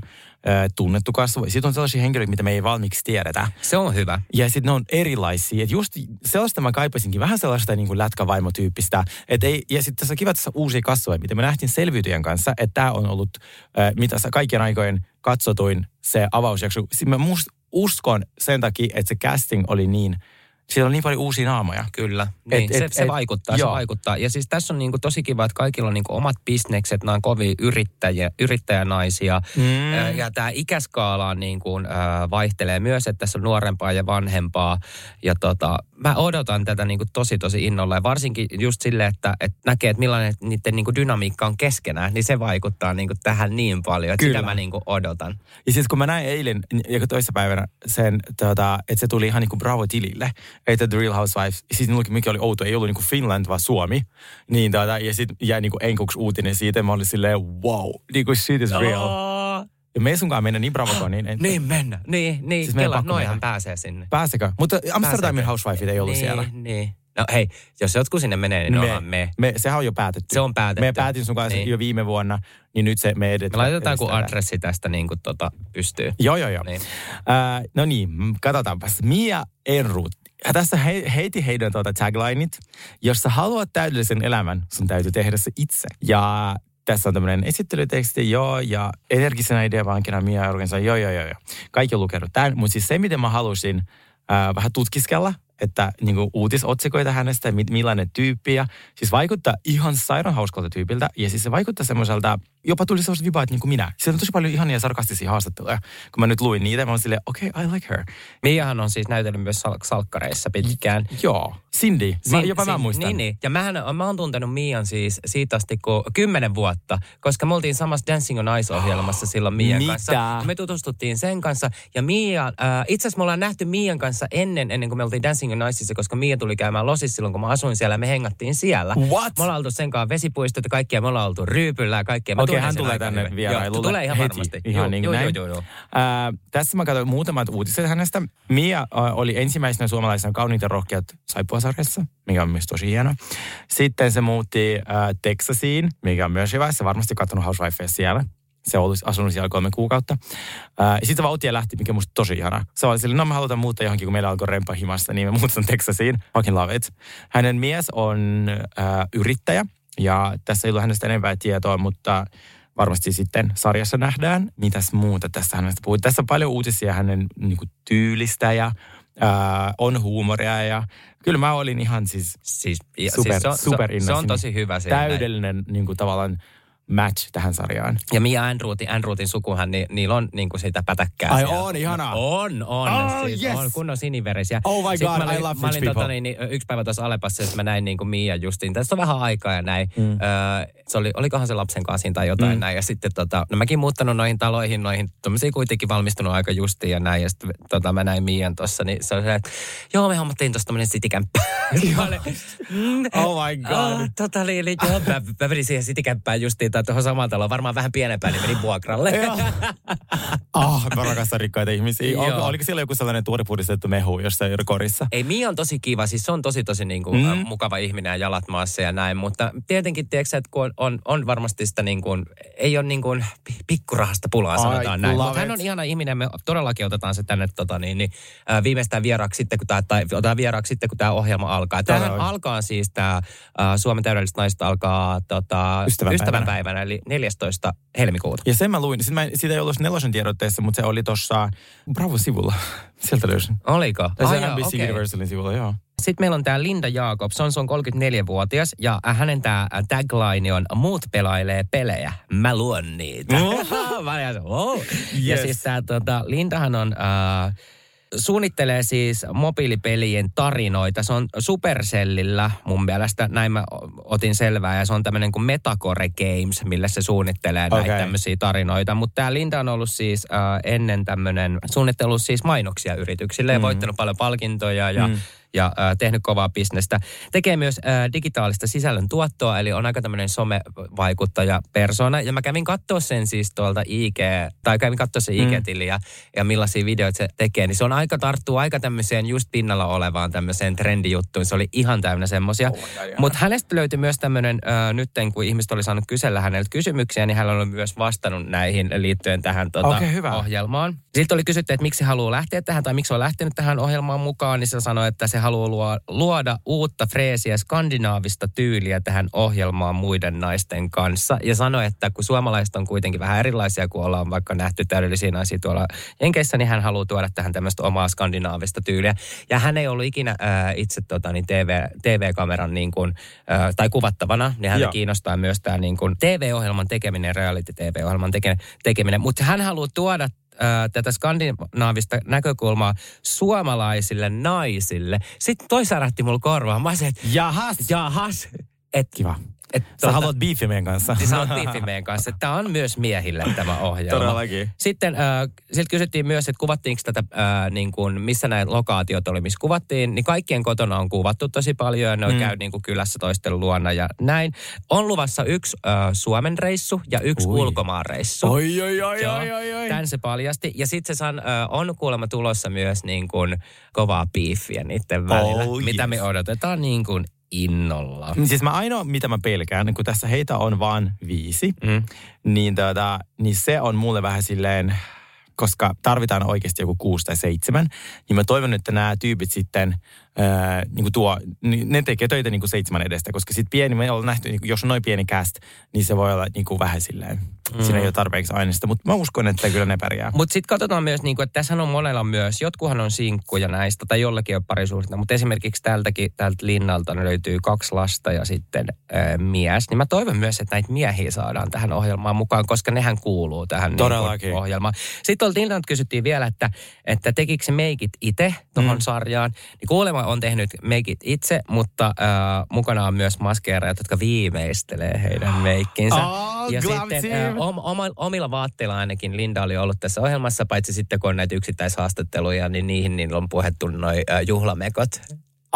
B: tunnettu kasvu. Sitten on sellaisia henkilöitä, mitä me ei valmiiksi tiedetä.
D: Se on hyvä.
B: Ja sitten ne on erilaisia. Et just sellaista mä kaipasinkin, vähän sellaista niin kuin lätkävaimotyyppistä. Et ei, ja sitten tässä on kiva tässä uusia kasvoja, mitä me nähtiin selviytyjän kanssa, että tämä on ollut, äh, mitä sä kaikkien aikojen katsotuin se avausjakso. Siis mä must, uskon sen takia, että se casting oli niin, siellä on niin paljon uusia naamoja.
D: Kyllä, niin,
B: Et-
D: se,
B: et-
D: se vaikuttaa,
B: joo.
D: se vaikuttaa. Ja siis tässä on niinku tosi kiva, että kaikilla on niinku omat bisnekset, nämä on kovin yrittäjiä, yrittäjänaisia.
B: Mm.
D: Ja tämä ikäskaala niin äh, vaihtelee myös, että tässä on nuorempaa ja vanhempaa. Ja tota, mä odotan tätä niin kuin tosi tosi innolla. Ja varsinkin just silleen, että, että näkee, että millainen niiden niin kuin dynamiikka on keskenään, niin se vaikuttaa niin kuin tähän niin paljon. Että
B: Kyllä.
D: sitä mä niin kuin odotan.
B: Ja siis kun mä näin eilen, ja toissapäivänä sen, tota, että se tuli ihan niin kuin Bravo-tilille, että The Real Housewives, siis mikä oli outo, ei ollut niin kuin Finland, vaan Suomi. Niin, tota, ja sitten jäi niin kuin enkuksi uutinen siitä, ja mä olin silleen, wow, niin kuin shit is real.
D: Oh,
B: Ja me ei sunkaan mennä niin Bravoconiin. En,
D: niin mennä. Niin, niin.
B: Siis
D: Kela, noihan pääsee sinne.
B: Pääsekö? Mutta Amsterdamin? Housewifeit ei ollut
D: niin,
B: siellä.
D: Niin. No hei, jos jotkut sinne menee, niin me, me.
B: me. Sehän on jo päätetty.
D: Se on päätetty.
B: Me päätin sun kanssa
D: Niin.
B: jo viime vuonna, niin nyt se me edet.
D: Me laitetaan
B: edistetään.
D: adressi tästä niin kuin tota, pystyy.
B: Joo, joo, joo.
D: Niin.
B: Äh, no niin, katsotaanpas. Mia Enruut. Ja tässä he, heiti heidän tuota taglineit. Jos sä haluat täydellisen elämän, sun täytyy tehdä se itse. Ja tässä on tämmöinen esittelyteksti, joo, ja energisenä ideavankina Mia organisoi, joo, joo, joo, joo. Kaikki on lukenut tämän, mutta siis se, miten mä halusin äh, vähän tutkiskella, että niin kuin uutisotsikoita hänestä, millainen tyyppi. Ja, siis vaikuttaa ihan sairaan hauskalta tyypiltä. Ja siis se vaikuttaa semmoiselta, jopa tuli sellaiset vibaat niin kuin minä. Siellä on tosi paljon ihania sarkastisia haastatteluja. Kun mä nyt luin niitä, mä olin silleen, okei, okay, I like her.
D: Miahan on siis näytellyt myös sal- salkkareissa pitkään.
B: Joo, Cindy. Mä,
D: Sin-
B: jopa mä
D: sin-
B: muistan.
D: Niin, niin. Ja mähän, mä oon tuntenut Mian siis siitä asti kun kymmenen vuotta, koska me oltiin samassa Dancing on Ice-ohjelmassa silloin Mian
B: Mitä?
D: kanssa. Me tutustuttiin sen kanssa. Ja Mia, äh, itse asiassa me ollaan nähty Mian kanssa ennen, ennen kuin me oltiin Dancing on Iceissa, koska Mia tuli käymään Losissa silloin, kun mä asuin siellä ja me hengattiin siellä.
B: What?
D: Me ollaan oltu sen kanssa vesipuistot ja kaikkia, me ollaan oltu ryypyllä ja kaikkea. Mä
B: Okei,
D: tunnen
B: hän tulee tänne vierailulle.
D: Joo, tulee ihan
B: heti.
D: varmasti.
B: Ihan
D: Joo,
B: niin
D: joo,
B: näin.
D: joo, joo, joo.
B: Ää, tässä mä katsoin muutamat uutiset hänestä. Mia oli ensimmäisenä suomalaisena kauniit ja rohkeat saippuasarjassa, mikä on myös tosi hieno. Sitten se muutti ä, Texasiin, mikä on myös hyvä. Se varmasti katsonut Housewifeja siellä. Se oli asunut siellä kolme kuukautta. Ää, ja sitten vauhtia lähti, mikä on musta tosi ihana. Se oli silleen, no me halutaan muuttaa johonkin, kun meillä alkoi rempa himasta, niin me muutetaan Texasiin. Fucking love it. Hänen mies on ää, yrittäjä. Ja tässä ei ollut hänestä enempää tietoa, mutta varmasti sitten sarjassa nähdään, mitäs muuta tässä hänestä puhuu. Tässä on paljon uutisia hänen niin kuin, tyylistä ja ää, on huumoria ja kyllä mä olin ihan siis
D: Siis, ja,
B: Super-
D: siis se, on,
B: super
D: se, se on tosi hyvä siinä.
B: täydellinen niin kuin, tavallaan match tähän sarjaan.
D: Ja Mia Andrewtin, Andrewtin sukuhan, niin, niillä on niin kuin sitä pätäkkää.
B: Ai
D: siellä.
B: on, ihanaa.
D: On, on.
B: Oh,
D: siis
B: yes.
D: on kunnon siniverisiä.
B: Oh my
D: Sitten
B: God,
D: mä olin,
B: I love
D: mä olin
B: rich people.
D: tota, niin, yksi päivä tuossa Alepassa, että mä näin niin kuin Mia justiin. Tästä on vähän aikaa ja näin. Mm. Öö, se oli, olikohan se lapsen kanssa tai jotain mm. näin. Ja sitten tota, no mäkin muuttanut noihin taloihin, noihin tuommoisiin kuitenkin valmistunut aika justiin ja näin. Ja sitten tota, mä näin Mian tuossa, niin se oli se, että joo, me hommattiin tuossa tämmöinen citykämppä. mm,
B: Oh my god.
D: Ah, tota niin, niin joo, mä, mä menin siihen citykämppään justiin tai tuohon samaan taloon, varmaan vähän pienempään, niin menin vuokralle.
B: Ah, mä rakastan rikkaita ihmisiä.
D: Joo.
B: Ol, oliko siellä joku sellainen tuorepuhdistettu mehu jossain korissa?
D: Ei, Mia on tosi kiva, siis se on tosi tosi niin kuin,
B: Mm.
D: mm. mukava ihminen ja jalat maassa ja näin, mutta tietenkin tiedätkö, että kun on, on, on varmasti sitä niin kuin, ei ole niin kuin pi- pikkurahasta pulaa sanotaan näin,
B: love
D: mutta hän on ihana ihminen, me todellakin otetaan se tänne tota, niin, niin, äh, viimeistään vieraaksi sitten, kun tämä, tai otetaan vieraaksi sitten, kun tämä ohjelma alkaa. Tämähän
B: Todella.
D: alkaa siis tämä Suomen täydelliset naiset alkaa tota,
B: Ystävänpäivänä.
D: ystävänpäivänä, eli 14. helmikuuta.
B: Ja sen mä luin, sit mä, siitä ei ollut nelosen tiedotteessa, mutta se oli tuossa Bravo-sivulla. Sieltä löysin.
D: Oliko?
B: Tai se NBC
D: okei.
B: Universalin sivulla, joo.
D: Sitten meillä on tämä Linda Jacobs, on, se on 34-vuotias ja hänen tämä tagline on muut pelailee pelejä, mä luon niitä. mä olin wow. Ja
B: Yes.
D: siis tämä tota, Lindahan on... Äh, suunnittelee siis mobiilipelien tarinoita. Se on Supercellillä mun mielestä, näin mä otin selvää, ja se on tämmöinen kuin Metacore Games, millä se suunnittelee näitä
B: Okei.
D: tämmöisiä tarinoita. Mutta tämä Linda on ollut siis äh, ennen tämmöinen, suunnittellut siis mainoksia yrityksille ja voittanut paljon palkintoja ja
B: Mm.
D: Ja äh, tehnyt kovaa bisnestä. Tekee myös äh, digitaalista sisällön tuottoa, eli on aika tämmöinen somevaikuttaja persona. Ja mä kävin katsoa sen siis tuolta IG, tai kävin katsoa sen IG-tiliä ja millaisia videoita se tekee. Niin se on aika tarttuu aika tämmöiseen just pinnalla olevaan tämmöiseen trendijuttuun. Se oli ihan täynnä semmosia. Mutta hänestä löytyi myös tämmöinen, äh, nytten kun ihmiset oli saanut kysellä häneltä kysymyksiä, niin hän on myös vastannut näihin liittyen tähän tota,
B: Okei, hyvä.
D: ohjelmaan. Sitten oli kysytty, että miksi haluaa lähteä tähän tai miksi on lähtenyt tähän ohjelmaan mukaan, niin se sanoi, että se haluaa luo, luoda uutta freesiä, skandinaavista tyyliä tähän ohjelmaan muiden naisten kanssa. Ja sanoi, että kun suomalaiset on kuitenkin vähän erilaisia, kun ollaan vaikka nähty täydellisiä naisia tuolla Jenkeissä, niin hän haluaa tuoda tähän tämmöistä omaa skandinaavista tyyliä. Ja hän ei ollut ikinä ää, itse tota, niin TV, TV-kameran niin kuin, ää, tai kuvattavana, niin häntä
B: Joo.
D: kiinnostaa myös tämä niin kuin TV-ohjelman tekeminen, reality-TV-ohjelman teke, tekeminen. Mutta hän haluaa tuoda ää, tätä skandinaavista näkökulmaa suomalaisille naisille. Sitten toi särähti mulla korvaan. Mä olisin, että
B: Jahas!
D: jahas. Et,
B: Kiva.
D: Et,
B: Sä haluat beefi meidän kanssa.
D: Niin sä oot Tiffimeen kanssa. Tämä on myös miehille tämä ohjelma.
B: Todellakin.
D: Sitten äh, siltä kysyttiin myös, että kuvattiinko tätä, äh, niin kuin, missä nämä lokaatiot oli, missä kuvattiin. Niin kaikkien kotona on kuvattu tosi paljon ja ne on mm. käy niin kuin kylässä toisten luona ja näin. On luvassa yksi äh, Suomen reissu ja yksi
B: Ui.
D: ulkomaan reissu.
B: Oi, oi, oi,
D: Joo,
B: oi, oi, oi.
D: Tän se paljasti. Ja sitten se san, ö, on kuulemma tulossa myös niin kuin kovaa biifiä niiden välillä,
B: Oh,
D: mitä
B: yes.
D: me odotetaan niin kuin innolla.
B: Niin Siis mä ainoa, mitä mä pelkään, kun tässä heitä on vaan viisi,
D: Mm.
B: niin, tota, niin se on mulle vähän silleen, koska tarvitaan oikeasti joku kuusi tai seitsemän, niin mä toivon, että nämä tyypit sitten, ää, niin kuin tuo, niin ne tekee töitä niin kuin seitsemän edestä, koska sitten pieni, me ollaan nähty, niin kuin, jos on noin pieni cast, niin se voi olla niin kuin vähän silleen, mm. siinä ei ole tarpeeksi aineista, mutta mä uskon, että kyllä ne pärjää.
D: Mutta sitten katsotaan myös, niin että tässä on monella myös, jotkuhan on sinkkuja näistä tai jollakin on parisuhdetta, mutta esimerkiksi tältäkin, tältä linnalta ne löytyy kaksi lasta ja sitten äh, mies. Niin mä toivon myös, että näitä miehiä saadaan tähän ohjelmaan mukaan, koska nehän kuuluu tähän niin
B: Todellakin.
D: kuin, ohjelmaan. Sitten tuolta Linnalta kysyttiin vielä, että, että tekikö se meikit itse tuohon mm. sarjaan. Niin kuulemma on tehnyt meikit itse, mutta äh, mukana on myös maskeeraajat, jotka viimeistelee heidän meikkinsä.
B: Oh,
D: ja sitten äh, om, oma, omilla vaatteilla ainakin Linda oli ollut tässä ohjelmassa, paitsi sitten kun on näitä yksittäishaastatteluja, niin niihin niin on puhettu noin äh, juhlamekot.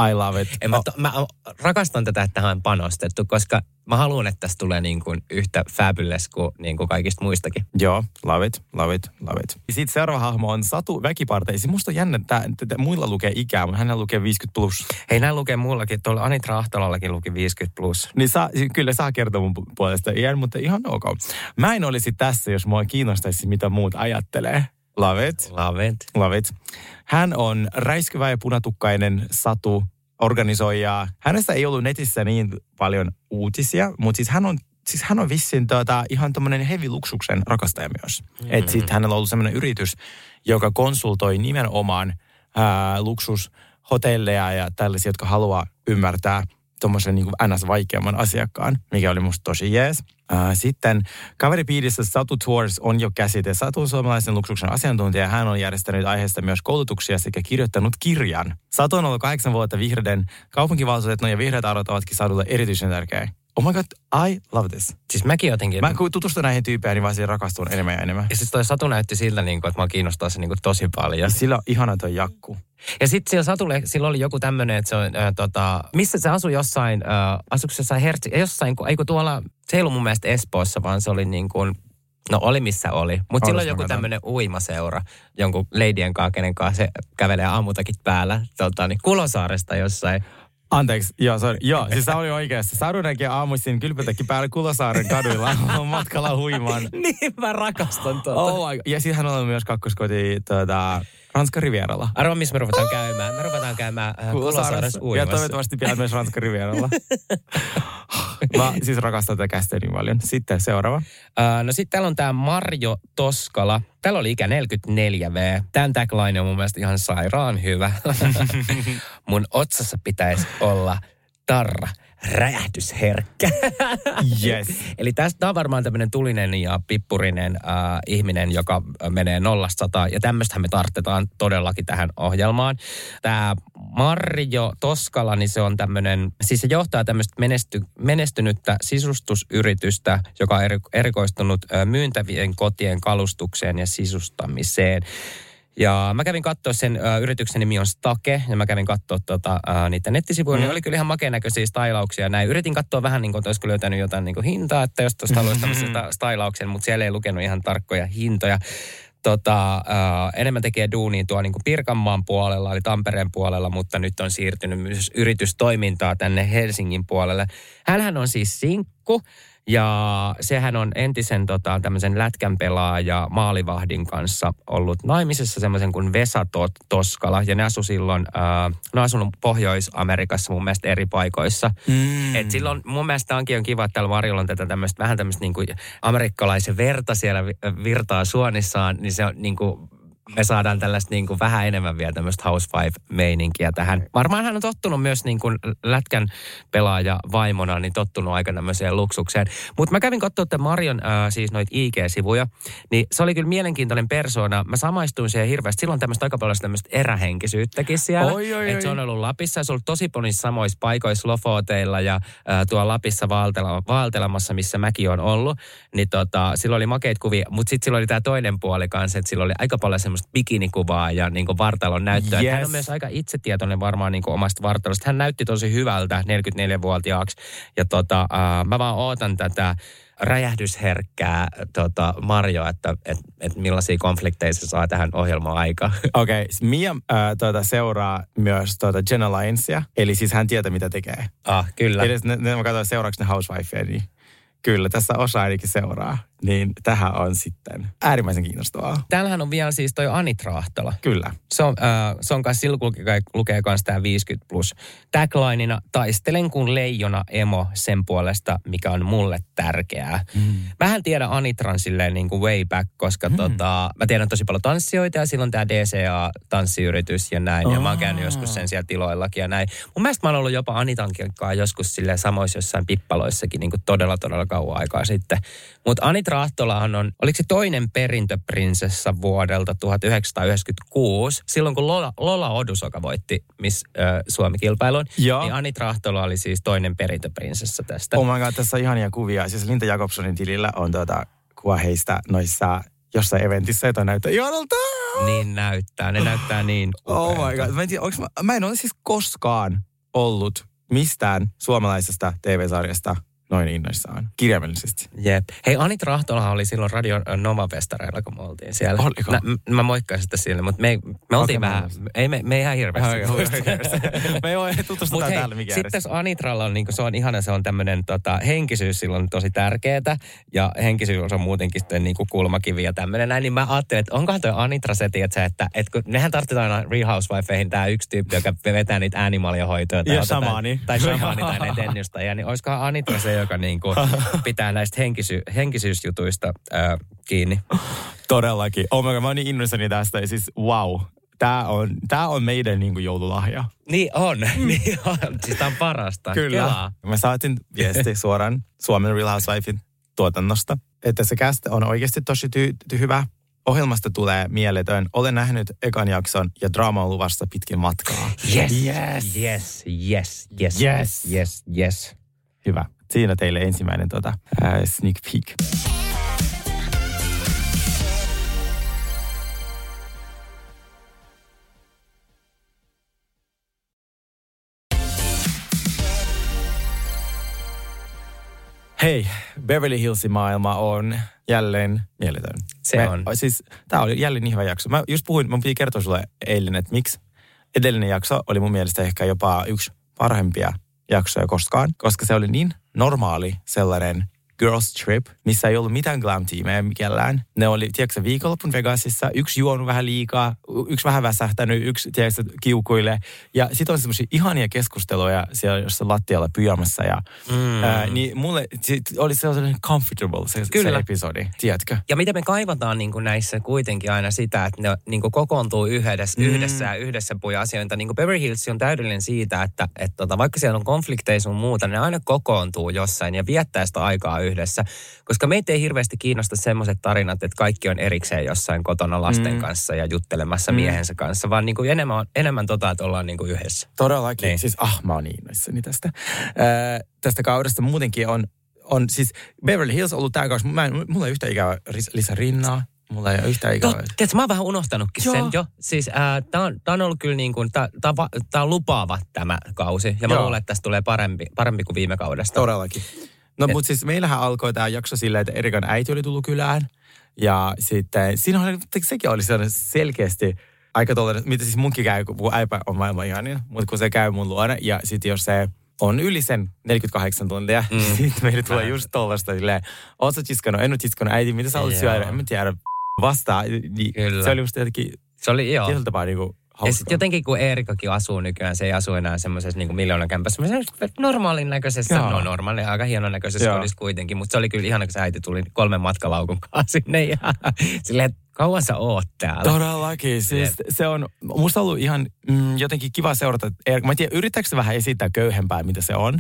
B: I love it.
D: En mä,
B: Oh,
D: to, mä rakastan tätä, että tähän on panostettu, koska mä haluan, että tästä tulee niin kuin yhtä fabulous kuin, niin kuin kaikista muistakin.
B: Joo, love it, love it, love it. Sitten seuraava hahmo on Satu Väkiparteisi. Musta on jännä, että muilla lukee ikää, mutta hänellä lukee 50 plus.
D: Hei, näin lukee mullakin. Tuolla Anitra Ahtalallakin luki 50 plus.
B: Niin saa, kyllä saa kertoa mun pu- puolesta iän, mutta ihan ok. Mä en olisi tässä, jos mua kiinnostaisi, mitä muut ajattelee. Love it,
D: Love it.
B: love it. Hän on räiskyvä ja punatukkainen Satu, organisoija. Hänestä ei ollut netissä niin paljon uutisia, mutta siis hän on Siis hän on vissiin tota, ihan tämmöinen heavy-luksuksen rakastaja myös. Mm-hmm. Että sitten hänellä on ollut semmoinen yritys, joka konsultoi nimenomaan ää, luksushotelleja ja tällaisia, jotka haluaa ymmärtää tuommoisen niin ns. vaikeamman asiakkaan, mikä oli musta tosi jees. Sitten kaveripiirissä Satu Tours on jo käsite. Satu on suomalaisen luksuksen asiantuntija ja hän on järjestänyt aiheesta myös koulutuksia sekä kirjoittanut kirjan. Satu on ollut kahdeksan vuotta vihreiden kaupunkivaltuutettu ja vihreät arvot ovatkin Sadulle erityisen tärkeä. Oh my god, I love this.
D: Siis mäkin jotenkin...
B: Mä kun tutustun näihin tyyppeihin, niin vaan siihen rakastun enemmän ja enemmän.
D: Ja siis toi Satu näytti siltä, niin kuin, että mä kiinnostaa se niin kuin, tosi paljon.
B: Ja sillä on ihana toi jakku.
D: Ja sitten sillä Satulle, sillä oli joku tämmöinen, että se on, äh, tota, missä se asui jossain, äh, asuiko se jossain Hertsi, jossain, kun, ei kun tuolla, se ei ollut mun mielestä Espoossa, vaan se oli niin kuin, no oli missä oli. Mutta sillä on joku tämmöinen uimaseura, jonkun leidien kanssa, kenen kanssa se kävelee aamutakit päällä, tota, niin Kulosaaresta jossain.
B: Anteeksi, joo, sorry. Joo, siis sä oli oikeassa. Sadu näki aamuisin kylpytäkin päällä Kulosaaren kaduilla matkalla huimaan.
D: niin, mä rakastan tuota.
B: Oh, ja sitten hän on myös kakkoskoti tuota, Ranskan Rivieralla.
D: Arvo, missä me ruvetaan käymään? Me ruvetaan käymään äh, Kulosaaressa uimassa.
B: Ja toivottavasti pian myös Ranskan Rivieralla. Mä siis rakastan tätä käsiä niin paljon. Sitten seuraava.
D: Uh, no sitten täällä on tämä Marjo Toskala. Täällä oli ikä 44V. Tämän tagline on mun mielestä ihan sairaan hyvä. mun otsassa pitäisi olla tarra räjähdysherkkä.
B: Yes.
D: Eli tästä on varmaan tämmöinen tulinen ja pippurinen äh, ihminen, joka menee nollasta sata. Ja tämmöistähän me tarttetaan todellakin tähän ohjelmaan. Tämä Marjo Toskala, niin se on tämmöinen, siis se johtaa tämmöistä menesty, menestynyttä sisustusyritystä, joka on erikoistunut äh, myyntävien kotien kalustukseen ja sisustamiseen. Ja mä kävin katsoa sen, uh, yrityksen nimi on Stake, ja mä kävin katsoa tota, uh, niitä nettisivuja, mm. niin oli kyllä ihan makeen näköisiä stylauksia näin. Yritin katsoa vähän niin kuin, että olisiko löytänyt jotain niin kuin hintaa, että jos tuosta haluaisi tämmöisen stylauksen, mutta siellä ei lukenut ihan tarkkoja hintoja tota, uh, enemmän tekee duunia tuo niin Pirkanmaan puolella, eli Tampereen puolella, mutta nyt on siirtynyt myös yritystoimintaa tänne Helsingin puolelle. Hänhän on siis sinkku ja sehän on entisen tota, tämmöisen lätkän pelaaja maalivahdin kanssa ollut naimisessa semmoisen kuin Vesa Toskala. Ja ne asu silloin, äh, ne asunut Pohjois-Amerikassa mun mielestä eri paikoissa. Mm. Et silloin mun mielestä onkin on kiva, että täällä Marjolla on tätä tämmöistä vähän tämmöistä niin kuin amerikkalaisen verta siellä virtaa suonissaan. Niin se on niin kuin me saadaan tällaista niin kuin vähän enemmän vielä tämmöistä housewife-meininkiä tähän. Varmaan hän on tottunut myös niin kuin lätkän pelaaja vaimona, niin tottunut aika tämmöiseen luksukseen. Mutta mä kävin katsoa tämän Marion äh, siis noita IG-sivuja, niin se oli kyllä mielenkiintoinen persona. Mä samaistuin siihen hirveästi. Silloin tämmöistä aika paljon tämmöistä erähenkisyyttäkin siellä.
B: Oi, oi,
D: oi. se on ollut Lapissa ja se on ollut tosi paljon samoissa paikoissa Lofoteilla ja äh, tuolla Lapissa vaeltela, vaeltelemassa, missä mäkin on ollut. Niin tota, silloin oli makeita kuvia, mutta sitten silloin oli tämä toinen puoli kanssa, että silloin oli aika paljon semmoista semmoista bikinikuvaa ja niin kuin vartalon näyttöä. Yes. Hän on myös aika itsetietoinen varmaan niin kuin omasta vartalosta. Hän näytti tosi hyvältä 44-vuotiaaksi. Ja tota, uh, mä vaan ootan tätä räjähdysherkkää tota, Marjo, että et, et millaisia konflikteja se saa tähän ohjelmaan aika.
B: Okei, okay. Mia äh, tuota, seuraa myös tuota Jenna Lynsia, eli siis hän tietää mitä tekee.
D: Ah, kyllä.
B: Eli ne, ne, mä katsoin seuraavaksi ne Housewifeja, niin kyllä tässä osa ainakin seuraa niin tähän on sitten äärimmäisen kiinnostavaa.
D: Täällähän on vielä siis toi Anitra Ahtola.
B: Kyllä.
D: Se on, äh, se on kanssa silloin, kun lukee kanssa tämä 50 plus. Taglineina taistelen kuin leijona emo sen puolesta, mikä on mulle tärkeää. Mm. Mähän tiedän Anitran silleen niin kuin way back, koska mm. tota, mä tiedän tosi paljon tanssijoita ja silloin tämä DCA-tanssiyritys ja näin. Oh. Ja mä oon käynyt joskus sen siellä tiloillakin ja näin. Mun mielestä mä oon ollut jopa Anitankin joskus silleen samoissa jossain pippaloissakin niin kuin todella todella kauan aikaa sitten. Mutta Anitra Rahtolahan on, oliko se toinen perintöprinsessa vuodelta 1996, silloin kun Lola, Lola Odusoka voitti Miss äh, Suomi-kilpailun, Joo. niin Anit Rahtola oli siis toinen perintöprinsessa tästä.
B: Oh my god, tässä on ihania kuvia. Siis Linda Jakobsonin tilillä on tuota kuva heistä noissa jossain eventissä, jota näyttää ihanalta.
D: Niin näyttää, ne näyttää niin upealta.
B: Oh my god, mä en, tiedä, mä, mä en ole siis koskaan ollut mistään suomalaisesta TV-sarjasta noin innoissaan, kirjaimellisesti.
D: Jep. Hei, Anit Rahtolahan oli silloin Radio Nova-festareilla, kun me oltiin siellä.
B: Oliko?
D: Mä, mä moikkaisin sitä siellä, mutta me, me oltiin okay, vähän, ei me, me ei ihan hirveästi.
B: me ei ole tutustutaan täällä
D: mikä Sitten Anitralla on, niin se on ihana, se on tämmöinen tota, henkisyys silloin tosi tärkeää. Ja henkisyys on muutenkin sitten niin kuin kulmakivi ja tämmöinen näin. Niin mä ajattelin, että onkohan toi Anitra se, että, että, että kun nehän tarvitaan aina Real Housewifeihin tämä yksi tyyppi, joka vetää niitä animalia hoitoja.
B: Tai, ja samaani.
D: Tai samaani tai näitä ennustajia. Niin olisikohan Anitra se, joka niin kuin pitää näistä henkisy, henkisyysjutuista ää, kiinni.
B: Todellakin. Oh my God, mä oon niin innoissani tästä. Ja siis wow, Tämä on, tää on meidän niin kuin joululahja.
D: Niin on, niin on. Siis tää on parasta.
B: Kyllä.
D: Kelaa.
B: Mä saatin viesti suoraan Suomen Real Housewifen tuotannosta, että se cast on oikeasti tosi ty- ty- hyvä. Ohjelmasta tulee mieletön. Olen nähnyt ekan jakson ja draama on luvassa pitkin matkaa.
D: Yes,
B: Yes.
D: yes, yes, yes,
B: Yes.
D: yes, yes.
B: Hyvä. Siinä teille ensimmäinen tota, äh, sneak peek. Hei, Beverly Hillsin maailma on jälleen mieletön.
D: Se on.
B: Siis, tämä oli jälleen niin hyvä jakso. Mä just puhuin, mun piti kertoa sulle eilen, että miksi edellinen jakso oli mun mielestä ehkä jopa yksi parhaimpia jaksoja koskaan, koska se oli niin normaali sellainen girls trip, missä ei ollut mitään glam-tiimejä mikellään. Ne oli, tiedätkö, viikonlopun Vegasissa, yksi juonut vähän liikaa, yksi vähän väsähtänyt, yksi, tiedätkö, kiukuille. Ja sitten on semmoisia ihania keskusteluja siellä jossain lattialla pyjamassa. Ja,
D: Mm.
B: ää, niin mulle sit oli sellainen comfortable se, se
D: Kyllä.
B: episodi, tiedätkö?
D: Ja mitä me kaivataan niin kuin näissä kuitenkin aina sitä, että ne niin kuin kokoontuu yhdessä,
B: Mm.
D: yhdessä ja yhdessä puja asioita. Niin kuin Beverly Hills on täydellinen siitä, että, että tota, vaikka siellä on konflikteja sun muuta, ne aina kokoontuu jossain ja viettää sitä aikaa yhdessä. Koska meitä ei hirveästi kiinnosta semmoiset tarinat, että kaikki on erikseen jossain kotona lasten
B: Mm.
D: kanssa ja juttelemassa
B: Mm.
D: miehensä kanssa, vaan niin kuin enemmän, enemmän tota, että ollaan niin kuin yhdessä.
B: Todellakin.
D: Niin.
B: Siis, ah, mä oon niin tästä. Ää, tästä kaudesta muutenkin on, on siis Beverly Hills ollut tää kausi. Mä en, mulla ei yhtä ikävä Lisa Rinnaa. Mulla ei ole yhtä
D: No,
B: ikävä.
D: tiedätkö, mä oon vähän unohtanutkin
B: Joo.
D: sen jo. Siis äh, tää on, tää on ollut kyllä niin kuin, tää, tää, tää on lupaava tämä kausi. Ja mä
B: Joo.
D: luulen, että tästä tulee parempi, parempi kuin viime kaudesta.
B: Todellakin. No mutta siis meillähän alkoi tämä jakso silleen, että Erikan äiti oli tullut kylään. Ja sitten siinä oli, sekin oli sellainen selkeästi aika tollainen, mitä siis munkin käy, kun äipä on maailman ihanin, mutta kun se käy mun luona ja sitten jos se on yli sen 48 tuntia, mm. Sitten meille tulee just tollasta silleen, oot sä tiskannut, en ole tiskannut äiti, mitä sä olet syödä, en mä tiedä, vastaa. Niin
D: Kyllä.
B: Se oli musta jotenkin
D: Se oli, joo.
B: tietyllä tapaa niinku
D: Ja sitten jotenkin kun Eerikakin asuu nykyään, se ei asu enää semmoisessa niin miljoonan kämpässä, semmoisessa normaalin näköisessä,
B: Joo.
D: no normaali, aika hienon näköisessä kodissa kuitenkin, mutta se oli kyllä ihana, kun se äiti tuli kolmen matkalaukun kanssa sinne ja silleen, kauan sä oot täällä.
B: Todellakin. Siis se on musta ollut ihan mm, jotenkin kiva seurata. Mä en tiedä, yrittääkö se vähän esittää köyhempää, mitä se on.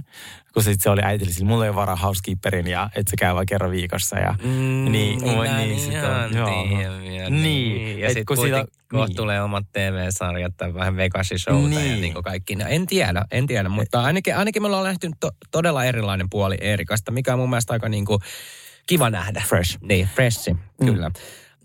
B: Kun sit se oli äitille, sillä mulla ei ole varaa housekeeperin ja että se käy vain kerran viikossa. Ja,
D: Mm,
B: niin,
D: niin,
B: niin,
D: mä
B: niin, sit on, joo.
D: tiedän vielä,
B: Niin,
D: Ja sitten
B: kun siitä-
D: kohta
B: niin.
D: tulee omat TV-sarjat tai vähän Vegas-showta ja
B: Niin.
D: niin kuin kaikki. No, en tiedä, en tiedä, mutta ainakin, ainakin me ollaan nähty to, todella erilainen puoli Eerikasta, mikä on mun mielestä aika niin kuin kiva nähdä.
B: Fresh.
D: Niin, freshi, kyllä.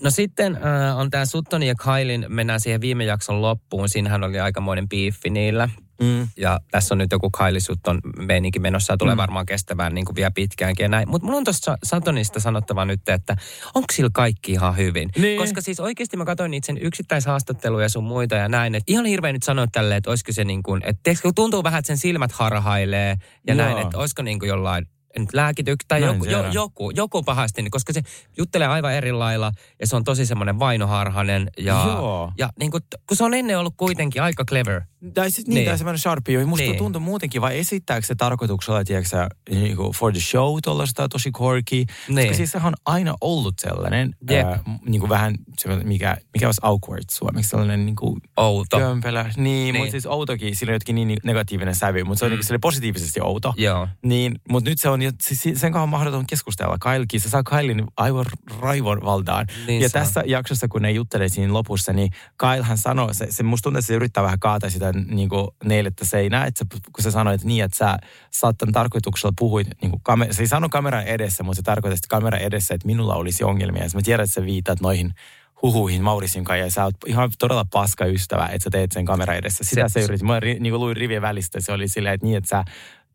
D: No sitten äh, on tämä Suttonin ja Kailin, mennään siihen viime jakson loppuun. Siinähän oli aikamoinen biiffi niillä.
B: Mm.
D: Ja tässä on nyt joku Kylie Sutton meininki menossa ja tulee mm. varmaan kestävään niin kuin vielä pitkäänkin ja näin. Mutta mulla on tuosta Satonista sanottava nyt, että onko sillä kaikki ihan hyvin?
B: Niin.
D: Koska siis oikeasti mä katsoin niitä sen yksittäishaastatteluja sun muita ja näin. Että ihan hirveä nyt sanoa tälleen, että olisiko se niin kuin, että tuntuu vähän, että sen silmät harhailee ja
B: Joo.
D: näin, että olisiko niin kuin jollain nyt lääkityk tai joku, jo, joku, joku pahasti, niin koska se juttelee aivan eri lailla ja se on tosi semmoinen vainoharhainen ja,
B: Joo.
D: ja niin kuin, kun se on ennen ollut kuitenkin aika clever.
B: Tai siis niin,
D: Niin.
B: tai semmoinen sharpie. Musta
D: Niin.
B: tuntuu muutenkin, vai esittääkö se tarkoituksella, tiedätkö niin kuin for the show tuollaista tosi quirky. Koska
D: Niin.
B: siis sehän on aina ollut sellainen,
D: Jep.
B: ää, niin kuin vähän, se, mikä, mikä olisi awkward suomeksi, sellainen niin kuin
D: Outo.
B: kömpelä. Niin, niin. Mutta siis outokin, sillä on jotenkin niin negatiivinen sävy, mutta se on mm. niin positiivisesti outo.
D: Joo.
B: Niin, mutta nyt se on, siis sen kanssa on mahdoton keskustella. Kailkin, se saa Kailin aivan raivon valdaan.
D: Niin
B: ja
D: saa.
B: tässä jaksossa, kun ne juttelee siinä lopussa, niin Kailhan sanoo, se, se musta tuntuu, että se yrittää vähän kaataa sitä niin kuin neljättä seinää, että se, kun se sanoi, että niin, että sä saattan tarkoituksella puhuit, niin kuin kamer- se ei sano kameran edessä, mutta se tarkoittaa sitten kameran edessä, että minulla olisi ongelmia. Ja mä tiedän, että sä viitaat noihin huhuihin Maurisin kanssa ja sä oot ihan todella paska ystävä, että sä teet sen kameran edessä. Sitä se,
D: Se-
B: yritti. Mä ri, niin kuin luin rivien välistä, se oli silleen, että niin, että sä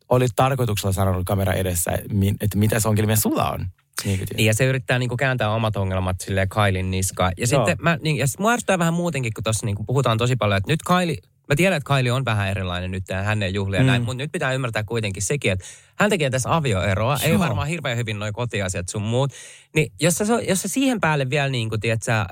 B: olit tarkoituksella sanonut kamera edessä, että mitä se ongelmia sulla on. Niin,
D: Niin, ja se yrittää niinku kääntää omat ongelmat sille Kailin niskaan. Ja
B: Joo.
D: sitten mä, niin, ja sit mua vähän muutenkin, kun tuossa niinku puhutaan tosi paljon, että nyt Kaili, mä tiedän, että Kaili on vähän erilainen nyt ja hän ei juhlia
B: Mm.
D: näin, mutta nyt pitää ymmärtää kuitenkin sekin, että hän tekee tässä avioeroa, Joo. ei varmaan hirveän hyvin noin kotiasiat sun muut. Niin jos sä, jos sä siihen päälle vielä niin kuin, tiedät, sä, ää,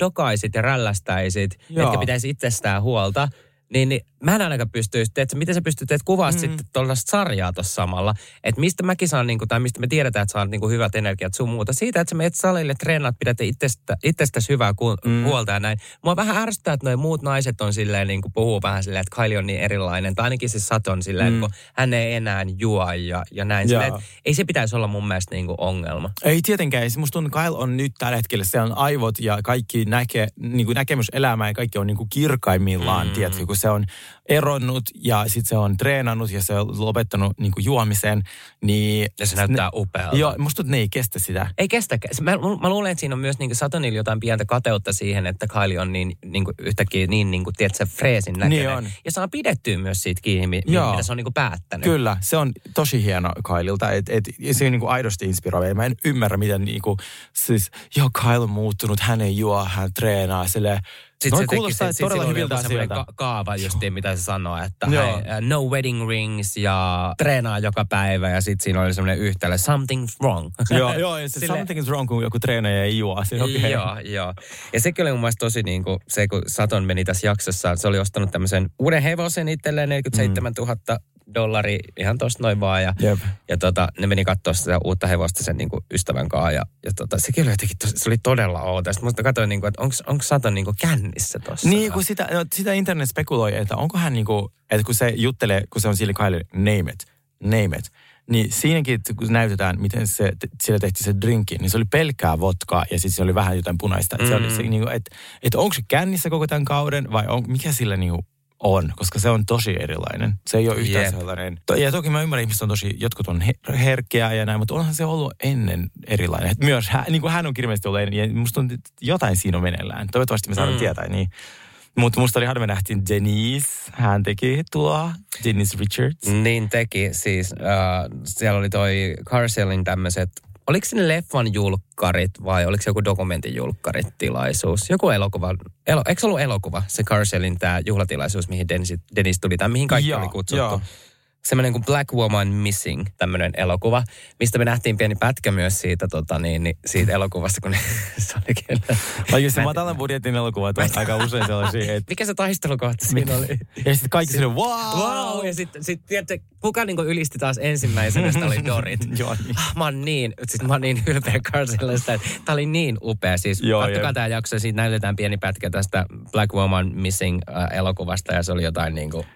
D: dokaisit ja rällästäisit,
B: Joo.
D: etkä pitäisi itsestään huolta, Niin, niin mä en ainakaan pystyisi, teet, miten sä pystyt teet kuvaa mm. sitten tuollaista sarjaa tuossa samalla. Että mistä mäkin saan, niin kuin, tai mistä me tiedetään, että saat niin kuin hyvät energiat sun muuta. Siitä, että sä menet salille, treenaat, pidät itsestä, itsestäsi hyvää ku, mm. huolta ja näin. Mua vähän ärsyttää, että noi muut naiset on silleen, niin kuin puhuu vähän silleen, että Kylie on niin erilainen. Tai ainakin se Saton silleen, mm. kun hän ei enää juo ja, ja näin. Silleen, ei se pitäisi olla mun mielestä niin kuin ongelma.
B: Ei tietenkään. Musta tuntuu, Kyle on nyt tällä hetkellä, se on aivot ja kaikki näke, niin kuin näkemys elämää ja kaikki on niin kuin kirkaimmillaan, mm. tiedätkö, kun se on eronnut ja sitten se on treenannut ja se on lopettanut niin kuin juomisen, niin...
D: Ja se näyttää ne, upealta.
B: Joo, musta tuntuu, ne ei kestä sitä.
D: Ei kestä. Mä, mä luulen, että siinä on myös niin Satonilla jotain pientä kateutta siihen, että Kylie on niin, niin kuin yhtäkkiä niin, niin kuin, tiedätkö, freesin näköinen. Niin on. Ja saa pidettyä myös siitä kiinni, mi, mitä se on niin kuin päättänyt.
B: Kyllä, se on tosi hieno Kylilta. Et, et, se on niin kuin aidosti inspiroiva. Mä en ymmärrä, miten niin kuin, siis, joo, Kyle on muuttunut, hän ei juo, hän treenaa, sille
D: no, se teki se, todella hyviltä asioilta. Ka- kaava justiin, mitä se sanoo, että hei, uh, no wedding rings ja treenaa joka päivä ja sitten siinä oli semmoinen yhtälö, something's wrong.
B: joo, joo ja se Sille... something's wrong, kun joku treenaaja ei juo. Se, okay.
D: Joo, joo. Ja sekin oli mun mielestä tosi niin kuin, se, kun Saton meni tässä jaksossa, se oli ostanut tämmöisen uuden hevosen itselleen 47 000 dollari ihan tosta noin vaan. Ja, Jep. ja tota, ne meni katsoa sitä uutta hevosta sen niinku ystävän kanssa. Ja, ja tota, sekin oli jotenkin, se oli todella outo. Sitten musta katsoin, niinku, että onko Satan niinku kännissä tossa.
B: Niin, kun sitä, no, sitä internet spekuloi, että onko hän niinku, että kun se juttelee, kun se on sille Kylie, name it, name it. Niin siinäkin, kun näytetään, miten se, siellä tehtiin se drinki, niin se oli pelkkää vodkaa ja sitten se oli vähän jotain punaista. Mm. Se oli se, niin että et onko se kännissä koko tämän kauden vai on, mikä sillä niin kuin on, koska se on tosi erilainen. Se ei ole yhtään yep. sellainen. Ja toki mä ymmärrän, ihmiset on tosi, jotkut on herkkiä ja näin, mutta onhan se ollut ennen erilainen. Et myös hän, niin kuin hän on kirjallisesti ollut ennen, ja musta on, jotain siinä on meneillään. Toivottavasti me saadaan mm. tietää, niin mutta musta oli harmi nähtiin Denise, hän teki tuo, Denise Richards.
D: Niin teki, siis uh, siellä oli toi Carcellin tämmöiset Oliko se ne leffan julkkarit vai oliko se joku dokumentin julkkarit tilaisuus? Joku elokuva, elo, eikö se ollut elokuva, se Carcellin tämä juhlatilaisuus, mihin Dennis, Dennis tuli tai mihin kaikki joo, oli kutsuttu? Joo semmoinen kuin Black Woman Missing, tämmöinen elokuva, mistä me nähtiin pieni pätkä myös siitä, tota, niin, niin, siitä elokuvasta, kun se oli kyllä.
B: Se matalan budjetin elokuvat on aika usein sellaisia. Että...
D: Mikä se taistelukohta siinä oli?
B: Ja sitten kaikki sinne, wow!
D: Wow! Ja sitten sit, tiedätte, kuka niin ylisti taas ensimmäisenä, sitä oli Dorit.
B: Joo, niin.
D: Ah, mä oon niin, siis mä oon niin ylpeä Carsellista, että tää oli niin upea. Siis Joo, kattokaa tää jakso, siitä näytetään pieni pätkä tästä Black Woman Missing äh, elokuvasta ja se oli jotain niin kuin...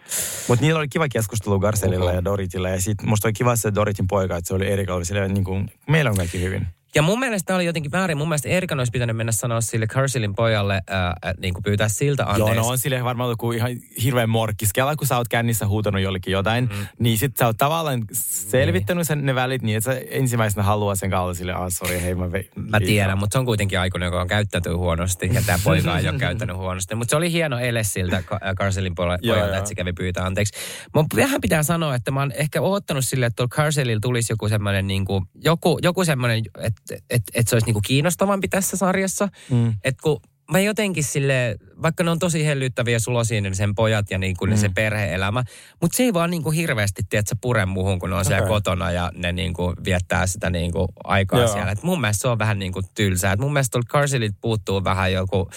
B: Mutta niillä oli kiva keskustelu Garcellin Karelilla ja Doritilla. Ja sitten musta oli kiva se Doritin poika, että se oli Erika, oli silleen, niin kuin, meillä on kaikki hyvin.
D: Ja mun mielestä tämä oli jotenkin väärin. Mun mielestä Erikan olisi pitänyt mennä sanoa sille Carcellin pojalle, ää, niin kuin pyytää siltä anteeksi.
B: Joo, no on sille varmaan joku ihan hirveän morkkis. Kela, kun sä oot kännissä huutanut jollekin jotain, mm. niin sit sä oot tavallaan selvittänyt sen ne välit niin, että sä ensimmäisenä haluaa sen kautta sille, ah sorry, hei mä vei.
D: Mä tiedän, mutta se on kuitenkin aikuinen, joka on käyttäytynyt huonosti ja tämä poika ei ole käyttänyt huonosti. Mutta se oli hieno ele siltä Carcellin pojalta, että se kävi pyytää anteeksi. Mun vähän pitää sanoa, että mä oon ehkä oottanut sille, että tuolla tulisi joku semmoinen niin kuin, joku, joku semmoinen, että että et se olisi niinku kiinnostavampi tässä sarjassa. Mm. Että kun mä jotenkin sille, vaikka ne on tosi hellyttäviä sulosia, niin sen pojat ja niin kuin mm. se perheelämä, mutta se ei vaan niin kuin hirveästi, tiedätkö, pure muuhun, kun ne on okay. siellä kotona ja ne niin kuin viettää sitä niin kuin aikaa Joo. siellä. Et mun mielestä se on vähän niin kuin tylsää. Et mun mielestä tuolta Carsilit puuttuu vähän joku,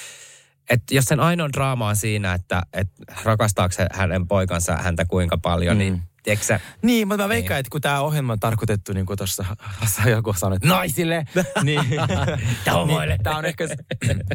D: että jos sen ainoa draama on siinä, että, että rakastaako hänen poikansa häntä kuinka paljon, niin mm. niin Tiedätkö
B: Niin, mutta mä veikkaan, niin. että kun tämä ohjelma on tarkoitettu, niin kuin tuossa joku sanoi, että naisille, niin
D: niin,
B: tämä on ehkä,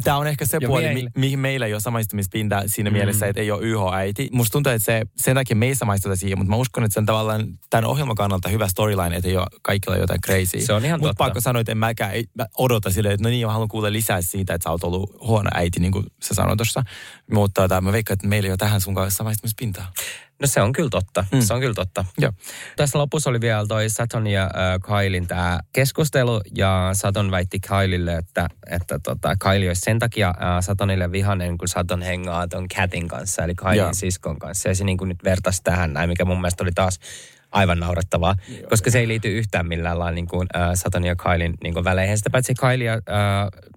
B: tämä on ehkä se ja puoli, mi, mihin meillä ei ole samaistumispinta siinä mm. mielessä, että ei ole YH-äiti. Musta tuntuu, että se, sen takia me ei samaistuta siihen, mutta mä uskon, että se on tavallaan tämän ohjelman kannalta hyvä storyline, että ei ole kaikilla jotain crazy.
D: Se on ihan
B: Mutta pakko sanoa, että en mäkään ei, mä odota silleen, että no niin, mä haluan kuulla lisää siitä, että sä oot ollut huono äiti, niin kuin sä sanoit tuossa. Mutta tota, mä veikkaan, että meillä ei ole tähän sun kanssa samaistumispintaa.
D: No se on kyllä totta. Mm. Se on kyllä totta. Joo. Tässä lopussa oli vielä toi Saton ja äh, Kailin tämä keskustelu ja Saton väitti Kailille, että, että tota, Kaili olisi sen takia äh, Satonille vihanen, kun Saton hengaa ton Catin kanssa, eli Kailin Joo. siskon kanssa. Ja se niin kuin nyt vertasi tähän näin, mikä mun mielestä oli taas aivan naurettavaa, Joo. koska se ei liity yhtään millään lailla niin kuin, äh, Saton ja Kailin niin kuin väleihin. Sitä paitsi Kailia äh,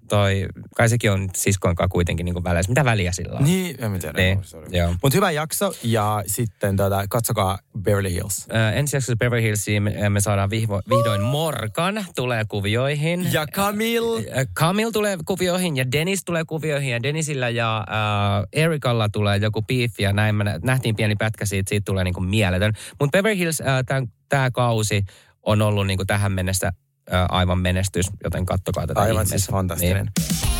D: toi, kai sekin on siskojen kanssa kuitenkin niin kuin väleissä. Mitä väliä sillä on?
B: Niin, en mä tiedä.
D: Niin,
B: Sorry.
D: joo.
B: Mut hyvä jakso ja sitten tota, katsokaa Beverly Hills.
D: Ö, ensi jaksossa Beverly Hillsiin me, me saadaan vihvo, vihdoin Morgan tulee kuvioihin.
B: Ja Camille.
D: Ö, Camille tulee kuvioihin ja Dennis tulee kuvioihin ja Dennisillä ja äh, Erikalla tulee joku beef ja näin me nä- nähtiin pieni pätkä siitä, siitä tulee niinku mieletön. Mutta Beverly Hills, äh, tämä kausi on ollut niinku tähän mennessä äh, aivan menestys, joten kattokaa tätä
B: Aivan
D: ihmeessä.
B: siis fantastinen.
D: Niin.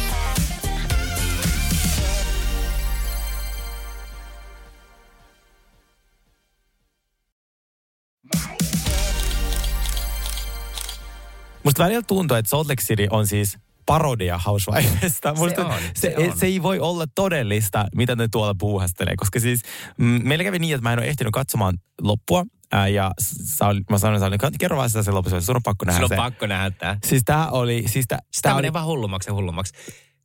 B: Musta välillä tuntuu, että Salt Lake City on siis parodia Housewivesta. Musta
D: on,
B: se,
D: se on.
B: se ei voi olla todellista, mitä ne tuolla puuhastelee. Koska siis mm, meillä kävi niin, että mä en ole ehtinyt katsomaan loppua. Ää, ja sä oli, mä sanoin, että kerro vaan sitä sen lopussa, sun on pakko nähdä
D: Sun on
B: se.
D: pakko nähdä tämä.
B: Siis tää oli, siis tää, tää oli,
D: menee vaan hullummaksi ja hullummaksi.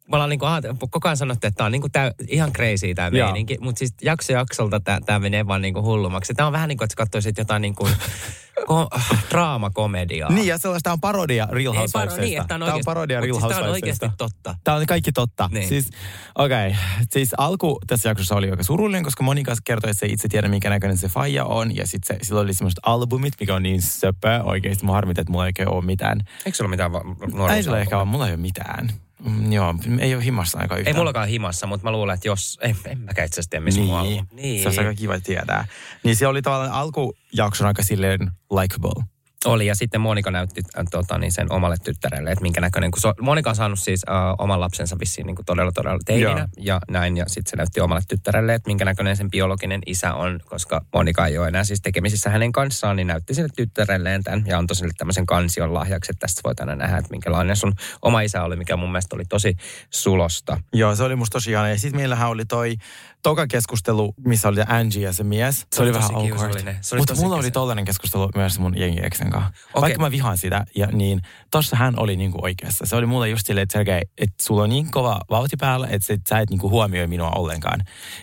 D: Me ollaan niinku, koko ajan sanottu, että tämä on niinku täy, ihan crazy tämä meininki, mutta siis jakso jaksolta tämä menee vaan niinku hullummaksi. Tämä on vähän niin kuin, että katsoisit jotain niinku, ko, draamakomediaa.
B: Niin, ja sellaista on parodia Real Housewivesista.
D: paro, niin, tämä on,
B: Tää on
D: oikeasti,
B: parodia Real
D: siis tää on
B: Housewivesista.
D: oikeasti totta.
B: Tämä on kaikki totta.
D: Niin.
B: Siis, okei. Okay. Siis alku tässä jaksossa oli aika surullinen, koska Monika kertoi, että se itse tiedä, minkä näköinen se faija on. Ja sitten sillä oli semmoiset albumit, mikä on niin söpö. Oikeasti mä harmit, että mulla ei oikein ole mitään.
D: Eikö sulla mitään va-
B: Ei sillä ehkä ole, mulla ei ole mitään. Mm, joo, ei ole himmassa aika yhtään.
D: Ei mullakaan himassa, mutta mä luulen, että jos... En, en mäkään itse asiassa tiedä, missä on.
B: Niin.
D: Niin.
B: Se olisi aika kiva tietää. Niin se oli tavallaan alkujakson aika silleen likable.
D: Oli, ja sitten Monika näytti äh, tota, niin sen omalle tyttärelle, että minkä näköinen, kun so, Monika on saanut siis äh, oman lapsensa vissiin niin kuin todella todella teininä,
B: Joo.
D: ja näin, ja sitten se näytti omalle tyttärelle, että minkä näköinen sen biologinen isä on, koska Monika ei ole enää siis tekemisissä hänen kanssaan, niin näytti sille tyttärelleen tämän, ja antoi sille tämmöisen kansion lahjaksi, että tästä voit aina nähdä, että minkälainen sun oma isä oli, mikä mun mielestä oli tosi sulosta.
B: Joo, se oli musta tosi ihana. Ja sitten meillähän oli toi toka keskustelu, missä oli Angie ja se mies. Se,
D: oli
B: vähän awkward. Mutta mulla oli tollainen keskustelu myös mun jengi eksen kanssa.
D: Okei.
B: Vaikka mä vihaan sitä, ja niin tossa hän oli niinku oikeassa. Se oli mulle just silleen, että Sergei, että sulla on niin kova vauhti päällä, että sit sä et niinku huomioi minua ollenkaan.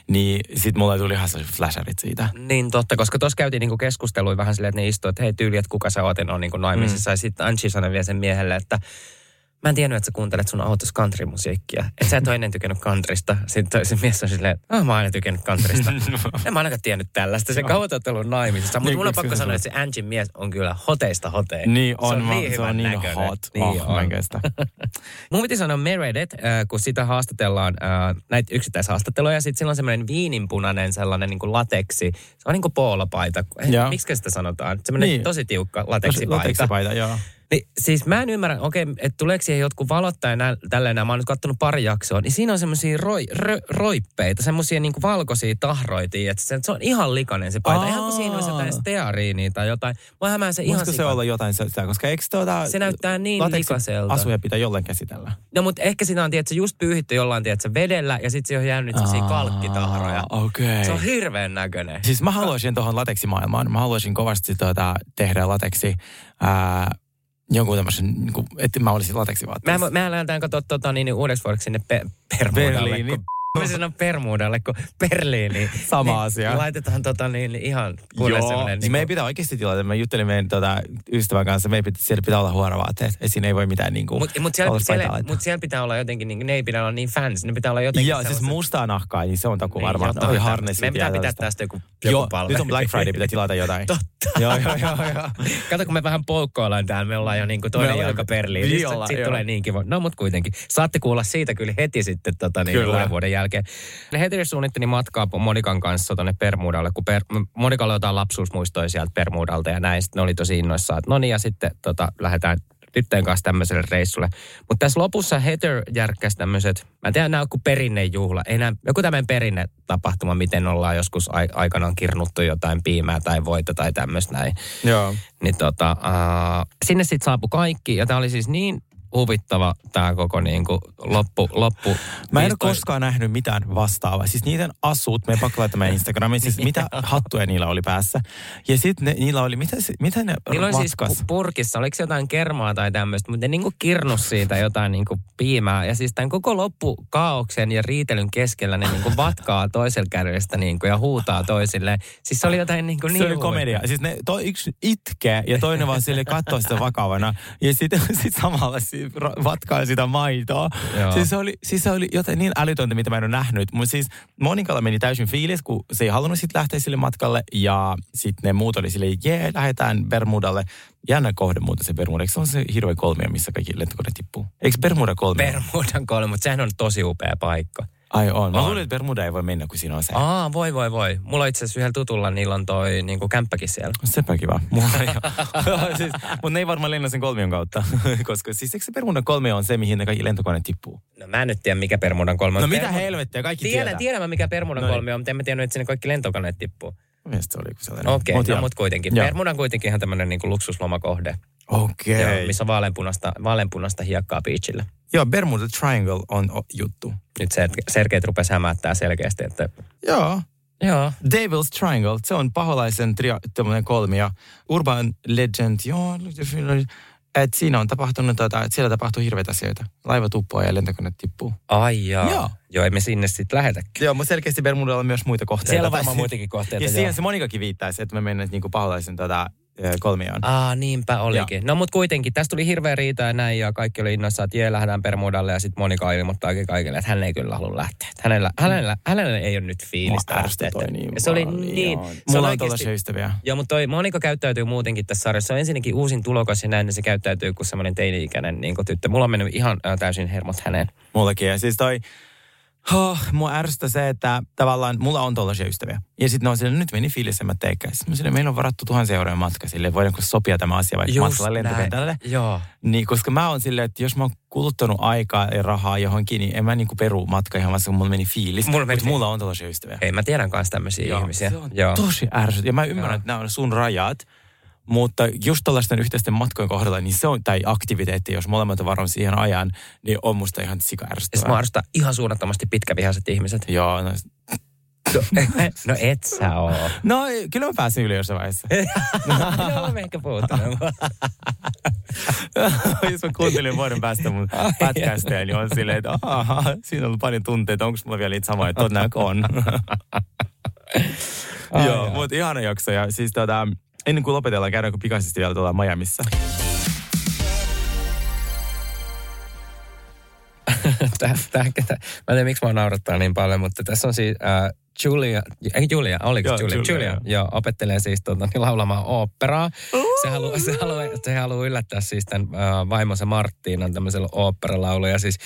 B: Niin sit mulle tuli ihan flasherit siitä.
D: Niin totta, koska tuossa käytiin niinku keskustelua vähän silleen, että ne istuivat, että hei tyyli, että kuka sä oot, on niinku naimisissa. Mm. Ja sitten Angie sanoi vielä sen miehelle, että mä en tiennyt, että sä kuuntelet sun autossa countrymusiikkia. Että sä et ole ennen tykännyt countrysta. Sitten se mies on silleen, että oh, mä oon aina tykännyt countrysta. en mä ainakaan tiennyt tällaista. Se kauan oot ollut naimisissa. Mutta
B: Niin,
D: mun on pakko sanoa, että se Angin mies on kyllä hoteista hoteen.
B: Niin on,
D: se on niin,
B: se on niin
D: näköinen.
B: hot.
D: Niin
B: oh,
D: on. Mun piti sanoa Meredith, äh, kun sitä haastatellaan, äh, näitä yksittäishaastatteluja, ja sitten sillä on semmoinen viininpunainen sellainen niin kuin lateksi. Se on niin kuin poolopaita.
B: Joo.
D: Miksi sitä sanotaan? Semmoinen
B: Niin.
D: tosi tiukka lateksipaita.
B: Lateksipaita, joo.
D: Niin, siis mä en ymmärrä, okei, että tuleeko siihen jotkut valot tai nä, tälleen, mä oon nyt kattonut pari jaksoa, niin siinä on semmoisia roi, rö, roippeita, semmoisia niinku valkoisia tahroitia, että se, se on ihan likainen se paita.
B: Aa.
D: Ihan kuin siinä olisi jotain steariinia tai jotain. Mua hämää se ihan
B: se olla jotain sitä, koska eikö tuota...
D: Se näyttää niin likaiselta.
B: asuja pitää jollain käsitellä.
D: No mutta ehkä sitä on, tiedätkö, just pyyhitty jollain, tiedätkö, vedellä ja sitten siihen on jäänyt semmoisia kalkkitahroja.
B: Okei.
D: Se on hirveän näköinen.
B: Siis mä haluaisin tuohon lateksimaailmaan, mä haluaisin kovasti tuota, tehdä lateksi ää, jonkun tämmöisen, niin kuin, että mä olisin lateksivaatteessa.
D: Mä, mä lähdetään katsoa tota, niin, uudeksi vuodeksi sinne pe- Permudalle.
B: Berliini.
D: kun- Mä sanon Permudalle, kun Berliini.
B: Sama asia.
D: Laitetaan tota niin ihan kuule
B: Joo,
D: semmoinen.
B: niin meidän pitää oikeasti tilata. Mä juttelin meidän tota, ystävän kanssa, meidän pitää, siellä pitää olla huoravaatteet. Et siinä ei voi mitään niin kuin,
D: Mutta mut siellä, siellä, mut siellä pitää olla jotenkin, niin, ne ei pidä olla niin fans, ne pitää olla jotenkin
B: Joo, siis
D: sellaiset-
B: mustaa nahkaa, niin se on taku
D: Niin,
B: varmaan.
D: jotain
B: harnessit
D: Meidän pitää pitää tästä joku, joku
B: Joo,
D: palve.
B: nyt on Black Friday, pitää tilata jotain.
D: Totta.
B: joo, joo, joo, joo.
D: Kato, kun me vähän poukkoillaan täällä, me ollaan jo niin kuin toinen jalka.
B: Niin ollaan,
D: Sitten tulee niin kiva. No, mutta kuitenkin. Saatte kuulla siitä kyllä heti sitten tota, niin, vuoden jälkeen. Ne heti suunnitteli matkaa Monikan kanssa tuonne Permudalle, kun per, Monikalla on jotain lapsuusmuistoja sieltä Permudalta ja näin. Sitten ne oli tosi innoissaan, että no niin, ja sitten tota, lähdetään tyttöjen kanssa tämmöiselle reissulle. Mutta tässä lopussa Heather järkkäsi tämmöiset, mä en tiedä, nämä on kuin perinnejuhla. Ei nää, joku tämmöinen perinnetapahtuma, miten ollaan joskus ai, aikanaan kirnuttu jotain piimää tai voita tai tämmöistä näin.
B: Joo.
D: Niin tota, äh, sinne sitten saapui kaikki, ja tämä oli siis niin huvittava tämä koko niinku loppu, loppu.
B: Mä en
D: Siis
B: ole koskaan nähnyt mitään vastaavaa. Siis niiden asut, me pakko laittaa meidän Instagramiin, siis mitä hattuja niillä oli päässä. Ja sitten niillä oli, mitä, mitä ne
D: Niillä oli siis pu- purkissa, oliko se jotain kermaa tai tämmöistä, mutta ne niinku kirnus siitä jotain niinku piimää. Ja siis tämän koko loppukaauksen ja riitelyn keskellä ne niinku vatkaa toisella kädestä niinku ja huutaa toisilleen. Siis se oli jotain niinku niin
B: se oli komedia. Siis ne, toi yksi itkee ja toinen vaan sille katsoo sitä vakavana. Ja sitten sit samalla si- ra- vatkaa sitä maitoa.
D: Joo.
B: Siis se, oli, siis se oli jotain niin älytöntä, mitä mä en ole nähnyt. Mutta siis Monikalla meni täysin fiilis, kun se ei halunnut sitten lähteä sille matkalle. Ja sitten ne muut oli silleen, jee, lähdetään Bermudalle. Jännä kohde muuten se Bermuda. Eikö se on se hirveä kolmio, missä kaikki lentokoneet tippuu? Eikö Bermuda kolmio?
D: Bermudan kolme, mutta sehän on tosi upea paikka.
B: Ai on. Mä
D: On.
B: luulin, että Bermuda ei voi mennä, kun siinä on se.
D: Aa, voi voi voi. Mulla itse asiassa yhdellä tutulla niillä on toi niinku kämppäkin siellä.
B: Sepä kiva. Mulla siis, mutta ne ei varmaan lennä sen kolmion kautta. Koska siis eikö se Bermudan kolmio on se, mihin ne kaikki lentokoneet tippuu?
D: No mä en nyt tiedä, mikä Bermudan kolme on.
B: No mitä
D: Bermu-
B: helvettiä, kaikki
D: Tiedän, tiedän mä, mikä Bermudan
B: No niin.
D: kolme on, mutta en mä tiennyt, että sinne kaikki lentokoneet tippuu.
B: Mielestäni se oli sellainen.
D: Okei,
B: Mut
D: okay, no
B: joo.
D: mutta kuitenkin.
B: Joo.
D: Bermuda on kuitenkin ihan tämmöinen niinku luksuslomakohde.
B: Okei.
D: Joo, missä on vaaleanpunasta, vaaleanpunasta hiekkaa beachillä.
B: Joo, Bermuda Triangle on o, juttu.
D: Nyt se, Sergeit rupesi hämäättää selkeästi, että
B: Joo.
D: joo.
B: Devil's Triangle, se on paholaisen tria, kolmio. Urban Legend, joo. Et siinä on tapahtunut, tota, että siellä tapahtuu hirveitä asioita. Laiva tuppaa ja lentokone tippuu.
D: Ai joo.
B: Joo.
D: Joo, ei me sinne sitten lähetäkään.
B: Joo, mutta selkeästi Bermudalla on myös muita kohteita.
D: Siellä on varmaan muitakin kohteita.
B: Ja
D: joo.
B: siihen se Monikakin viittaisi, että me mennään niinku paholaisen tota, kolmioon.
D: Aa, niinpä olikin. No mutta kuitenkin, tästä tuli hirveä riita ja näin, ja kaikki oli innoissaan, että jee, lähdetään Bermudalle, ja sitten Monika ilmoittaakin kaikille, että hän ei kyllä halua lähteä. Hänellä, hänellä, hänellä ei ole nyt fiilistä lähteä.
B: niin
D: Ja se oli niin, se on
B: Mulla on
D: oikeasti-
B: tällaisia ystäviä.
D: Joo, mutta toi Monika käyttäytyy muutenkin tässä sarjassa. Se on ensinnäkin uusin tulokas ja näin, niin se käyttäytyy kuin semmoinen teini-ikäinen niin tyttö. Mulla on mennyt ihan äh, täysin hermot häneen.
B: Mullakin. Ja siis toi, oh, mua ärsyttää se, että tavallaan mulla on tollaisia ystäviä. Ja sitten ne on silleen, nyt meni fiilis, mä teekään. Sitten silleen, meillä on varattu tuhansia euroja matka sille, voidaanko sopia tämä asia vaikka matkalla lentokentälle.
D: Joo.
B: Niin, koska mä oon silleen, että jos mä oon kuluttanut aikaa ja rahaa johonkin, niin en mä niinku peru matka ihan vasta, kun mulla meni fiilis.
D: Mulla meni
B: Mutta mulla on tollaisia ystäviä.
D: Ei, mä tiedän kanssa tämmöisiä ihmisiä.
B: Se on
D: Joo.
B: tosi ärsyt. Ja mä ymmärrän,
D: Joo.
B: että nämä on sun rajat. Mutta just tällaisten yhteisten matkojen kohdalla, niin se on, tai aktiviteetti, jos molemmat on siihen ajan, niin on musta ihan sika ärsyttävää.
D: ihan suunnattomasti pitkävihaiset ihmiset.
B: Joo, no,
D: no et sä oo.
B: no kyllä mä pääsin yli jossain vaiheessa.
D: Joo, me ehkä puhutaan.
B: jos mä kuuntelin vuoden päästä mun pätkästä, niin on silleen, että aha, siinä on ollut paljon tunteita, onko mulla vielä niitä samoja, todennäkö on. Joo, mutta ihana jakso. Ja siis tota, ennen kuin lopetellaan, käydäänkö pikaisesti vielä tuolla Miamiissa?
D: Mä en tiedä, miksi mä naurattaa niin paljon, mutta tässä on siis äh, Julia, ei Julia, oliko
B: Joo,
D: Julia?
B: Julia,
D: Julia,
B: joo.
D: joo, opettelee siis tuota, niin laulamaan oopperaa. Se haluaa se haluaa, se haluaa yllättää siis tämän äh, vaimonsa Marttiinan tämmöisellä oopperalaulu. Ja siis,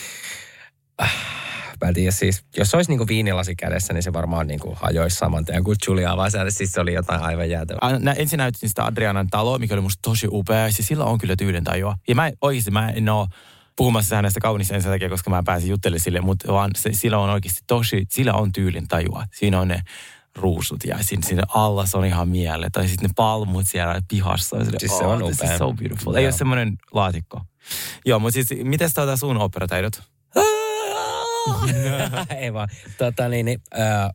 D: äh, mä en tiedä, siis, jos se olisi niinku viinilasi kädessä, niin se varmaan niinku hajoisi saman tien kuin Julia sen. Siis se oli jotain aivan jäätävää.
B: Nä- Ensin näytin sitä Adrianan taloa, mikä oli musta tosi upea. Siis sillä on kyllä tyydentajua. Ja mä oikeasti mä en ole puhumassa hänestä kaunista sen takia, koska mä pääsin juttelemaan sille, mutta vaan se, sillä on oikeasti tosi, sillä on tyylin tajua. Siinä on ne ruusut ja siinä, siinä alla se on ihan miele. Tai sitten ne palmut siellä pihassa. Sille,
D: Siis se on
B: this
D: upea.
B: is so beautiful. Ei
D: Joo.
B: ole semmoinen laatikko. Joo, mutta siis miten tuota sun operataidot?
D: Ei vaan. Tota, niin, niin, äh,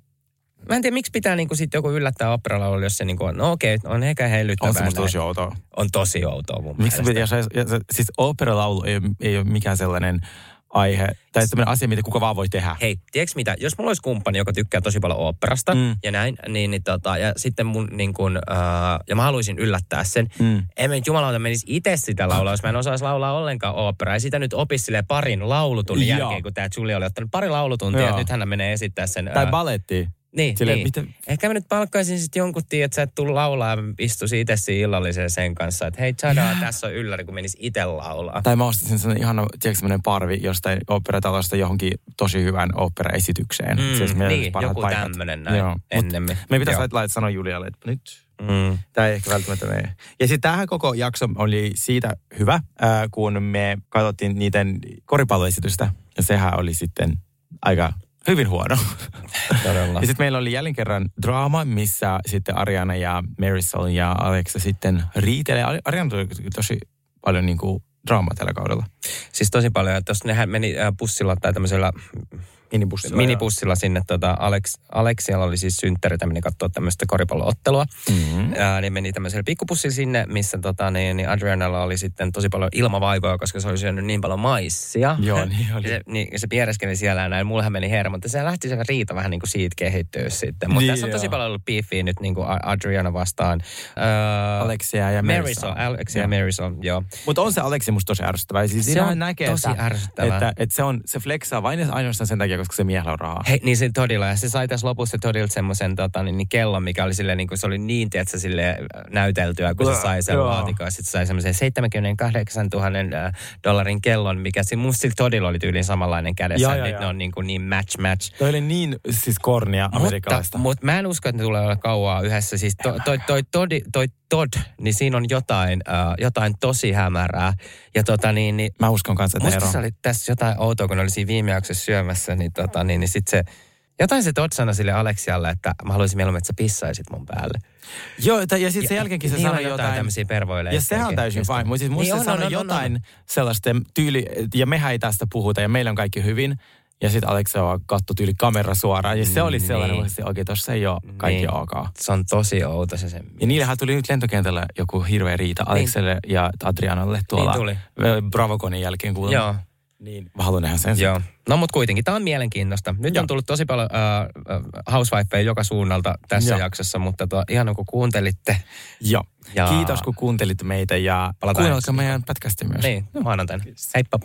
D: mä en tiedä, miksi pitää niinku sit joku yllättää operalaulu, jos se niinku on, no okei, on ehkä hellyttävää.
B: On se musta
D: näin.
B: tosi outoa.
D: on tosi outoa mun
B: Miksi
D: mielestä.
B: jos, jos, siis operalaulu ei, ei ole mikään sellainen aihe, tai sellainen asia, mitä kuka vaan voi tehdä.
D: Hei, tiedätkö mitä? Jos mulla olisi kumppani, joka tykkää tosi paljon oopperasta
B: Mm.
D: ja näin, niin, niin tota, ja sitten mun niin kun, äh, ja mä haluaisin yllättää sen.
B: Mm.
D: En mä nyt jumalauta menisi itse sitä laulaa, jos mä en osaisi laulaa ollenkaan oopperaa. Ja sitä nyt opisi parin laulutunnin
B: Joo.
D: jälkeen, kun tämä Julia oli ottanut pari laulutuntia, ja nyt hän menee esittää sen.
B: Tai
D: äh,
B: balletti.
D: Niin,
B: Silleen,
D: niin.
B: miten-
D: Ehkä mä nyt palkkaisin sitten jonkun, tii, että sä et tuu laulaa ja istuisi itse siinä illalliseen sen kanssa. Että hei, tsadaa, tässä on ylläri, kun menisi itse laulaa.
B: Tai mä ostaisin sellainen ihana, tiedätkö, sellainen parvi jostain operatalosta johonkin tosi hyvän operaesitykseen.
D: Mm,
B: olisi meidän
D: niin, joku
B: paikat.
D: tämmönen näin
B: Joo. Mut
D: ennemmin.
B: Me pitäisi laittaa sanoa Julialle, että nyt
D: Mm.
B: Tämä ei ehkä välttämättä mene. Ja sitten tämähän koko jakso oli siitä hyvä, äh, kun me katsottiin niiden koripalloesitystä. Ja sehän oli sitten aika hyvin huono.
D: Todella.
B: ja sitten meillä oli jälleen kerran draama, missä sitten Ariana ja Marisol ja Alexa sitten riitelee. Ari- Ariana tuli tosi paljon niin kuin draamaa tällä kaudella.
D: Siis tosi paljon, että jos nehän meni äh, bussilla tai tämmöisellä
B: Minibussilla.
D: minibussilla sinne. Tota, Alex, Aleksialla oli siis synttäri, että meni katsoa tämmöistä koripalloottelua.
B: Mm-hmm.
D: Ää, niin meni tämmöisellä pikkupussilla sinne, missä tota, niin, niin Adrianalla oli sitten tosi paljon ilmavaivoja, koska se oli syönyt niin paljon maissia.
B: Joo, niin oli.
D: Se, niin, se piereskeli siellä ja näin. Mullehan meni hermo, mutta se lähti se riita vähän niin kuin siitä kehittyä sitten. Mutta
B: Niin,
D: tässä on tosi
B: joo.
D: paljon ollut beefiä nyt niin kuin Adriana vastaan. Ää,
B: Alexia ja
D: Marisol. Alexia ja. Marisol, joo.
B: Mutta on se Aleksi musta tosi ärsyttävä. Siis
D: Se on
B: näkee,
D: tosi
B: että,
D: ärsyttävää.
B: Että, että, se, on, se flexaa vain ainoastaan sen takia, koska se miehellä on rahaa.
D: Hei, niin se todilla. Ja se sai tässä lopussa todilta semmoisen tota, niin, niin kellon, mikä oli silleen, niin kuin, se oli niin, tiedätkö, sille näyteltyä, kun se sai sen laatikon. Sitten se sai semmoisen 78 000 äh, dollarin kellon, mikä si- musta sillä todilla oli tyyliin samanlainen kädessä.
B: Joo,
D: joo, nyt
B: joo.
D: ne on niin, kuin niin match match.
B: Toi oli niin siis kornia amerikkalaista.
D: mutta mä en usko, että ne tulee olla kauaa yhdessä. Siis toi, toi, toi, toi, toi Todd, niin siinä on jotain, äh, jotain tosi hämärää. Ja tota niin, niin
B: Mä uskon kanssa, että
D: Musta
B: ero.
D: se oli tässä jotain outoa, kun oli siinä viime jaksossa syömässä, niin, tota, niin, niin sit se, jotain se sanoi sille Aleksialle, että mä haluaisin mieluummin, että sä pissaisit mun päälle.
B: Joo, t- ja sitten sen jälkeenkin se
D: Niillä
B: sanoi
D: on
B: jotain.
D: tämmöisiä pervoileja.
B: Ja sehän on täysin fine. Mutta siis musta
D: Niin
B: niin
D: on,
B: se sanoi
D: on, on, on,
B: jotain sellaista tyyli, ja mehän ei tästä puhuta, ja meillä on kaikki hyvin. Ja sitten Alexa katsoi tyyli kamera suoraan, ja se oli sellainen,
D: Niin.
B: että oikein tuossa ei ole kaikki
D: Niin.
B: ok.
D: Se on tosi outo se sen.
B: Ja niillähän tuli nyt lentokentällä joku hirveä riita Alexelle ja Adrianalle tuolla
D: Niin tuli.
B: Bravoconin jälkeen kuulemma.
D: Joo,
B: Niin, mä haluan nähdä sen.
D: joo. No mutta kuitenkin, tämä on mielenkiintoista. Nyt
B: Joo.
D: on tullut tosi paljon äh, housewifeja joka suunnalta tässä
B: Joo.
D: jaksossa, mutta to, ihan kun kuuntelitte.
B: Joo.
D: Ja-
B: Kiitos kun kuuntelit meitä ja
D: Palataan
B: kuunnelkaa meidän podcastia myös.
D: Niin, maanantaina. Heippa.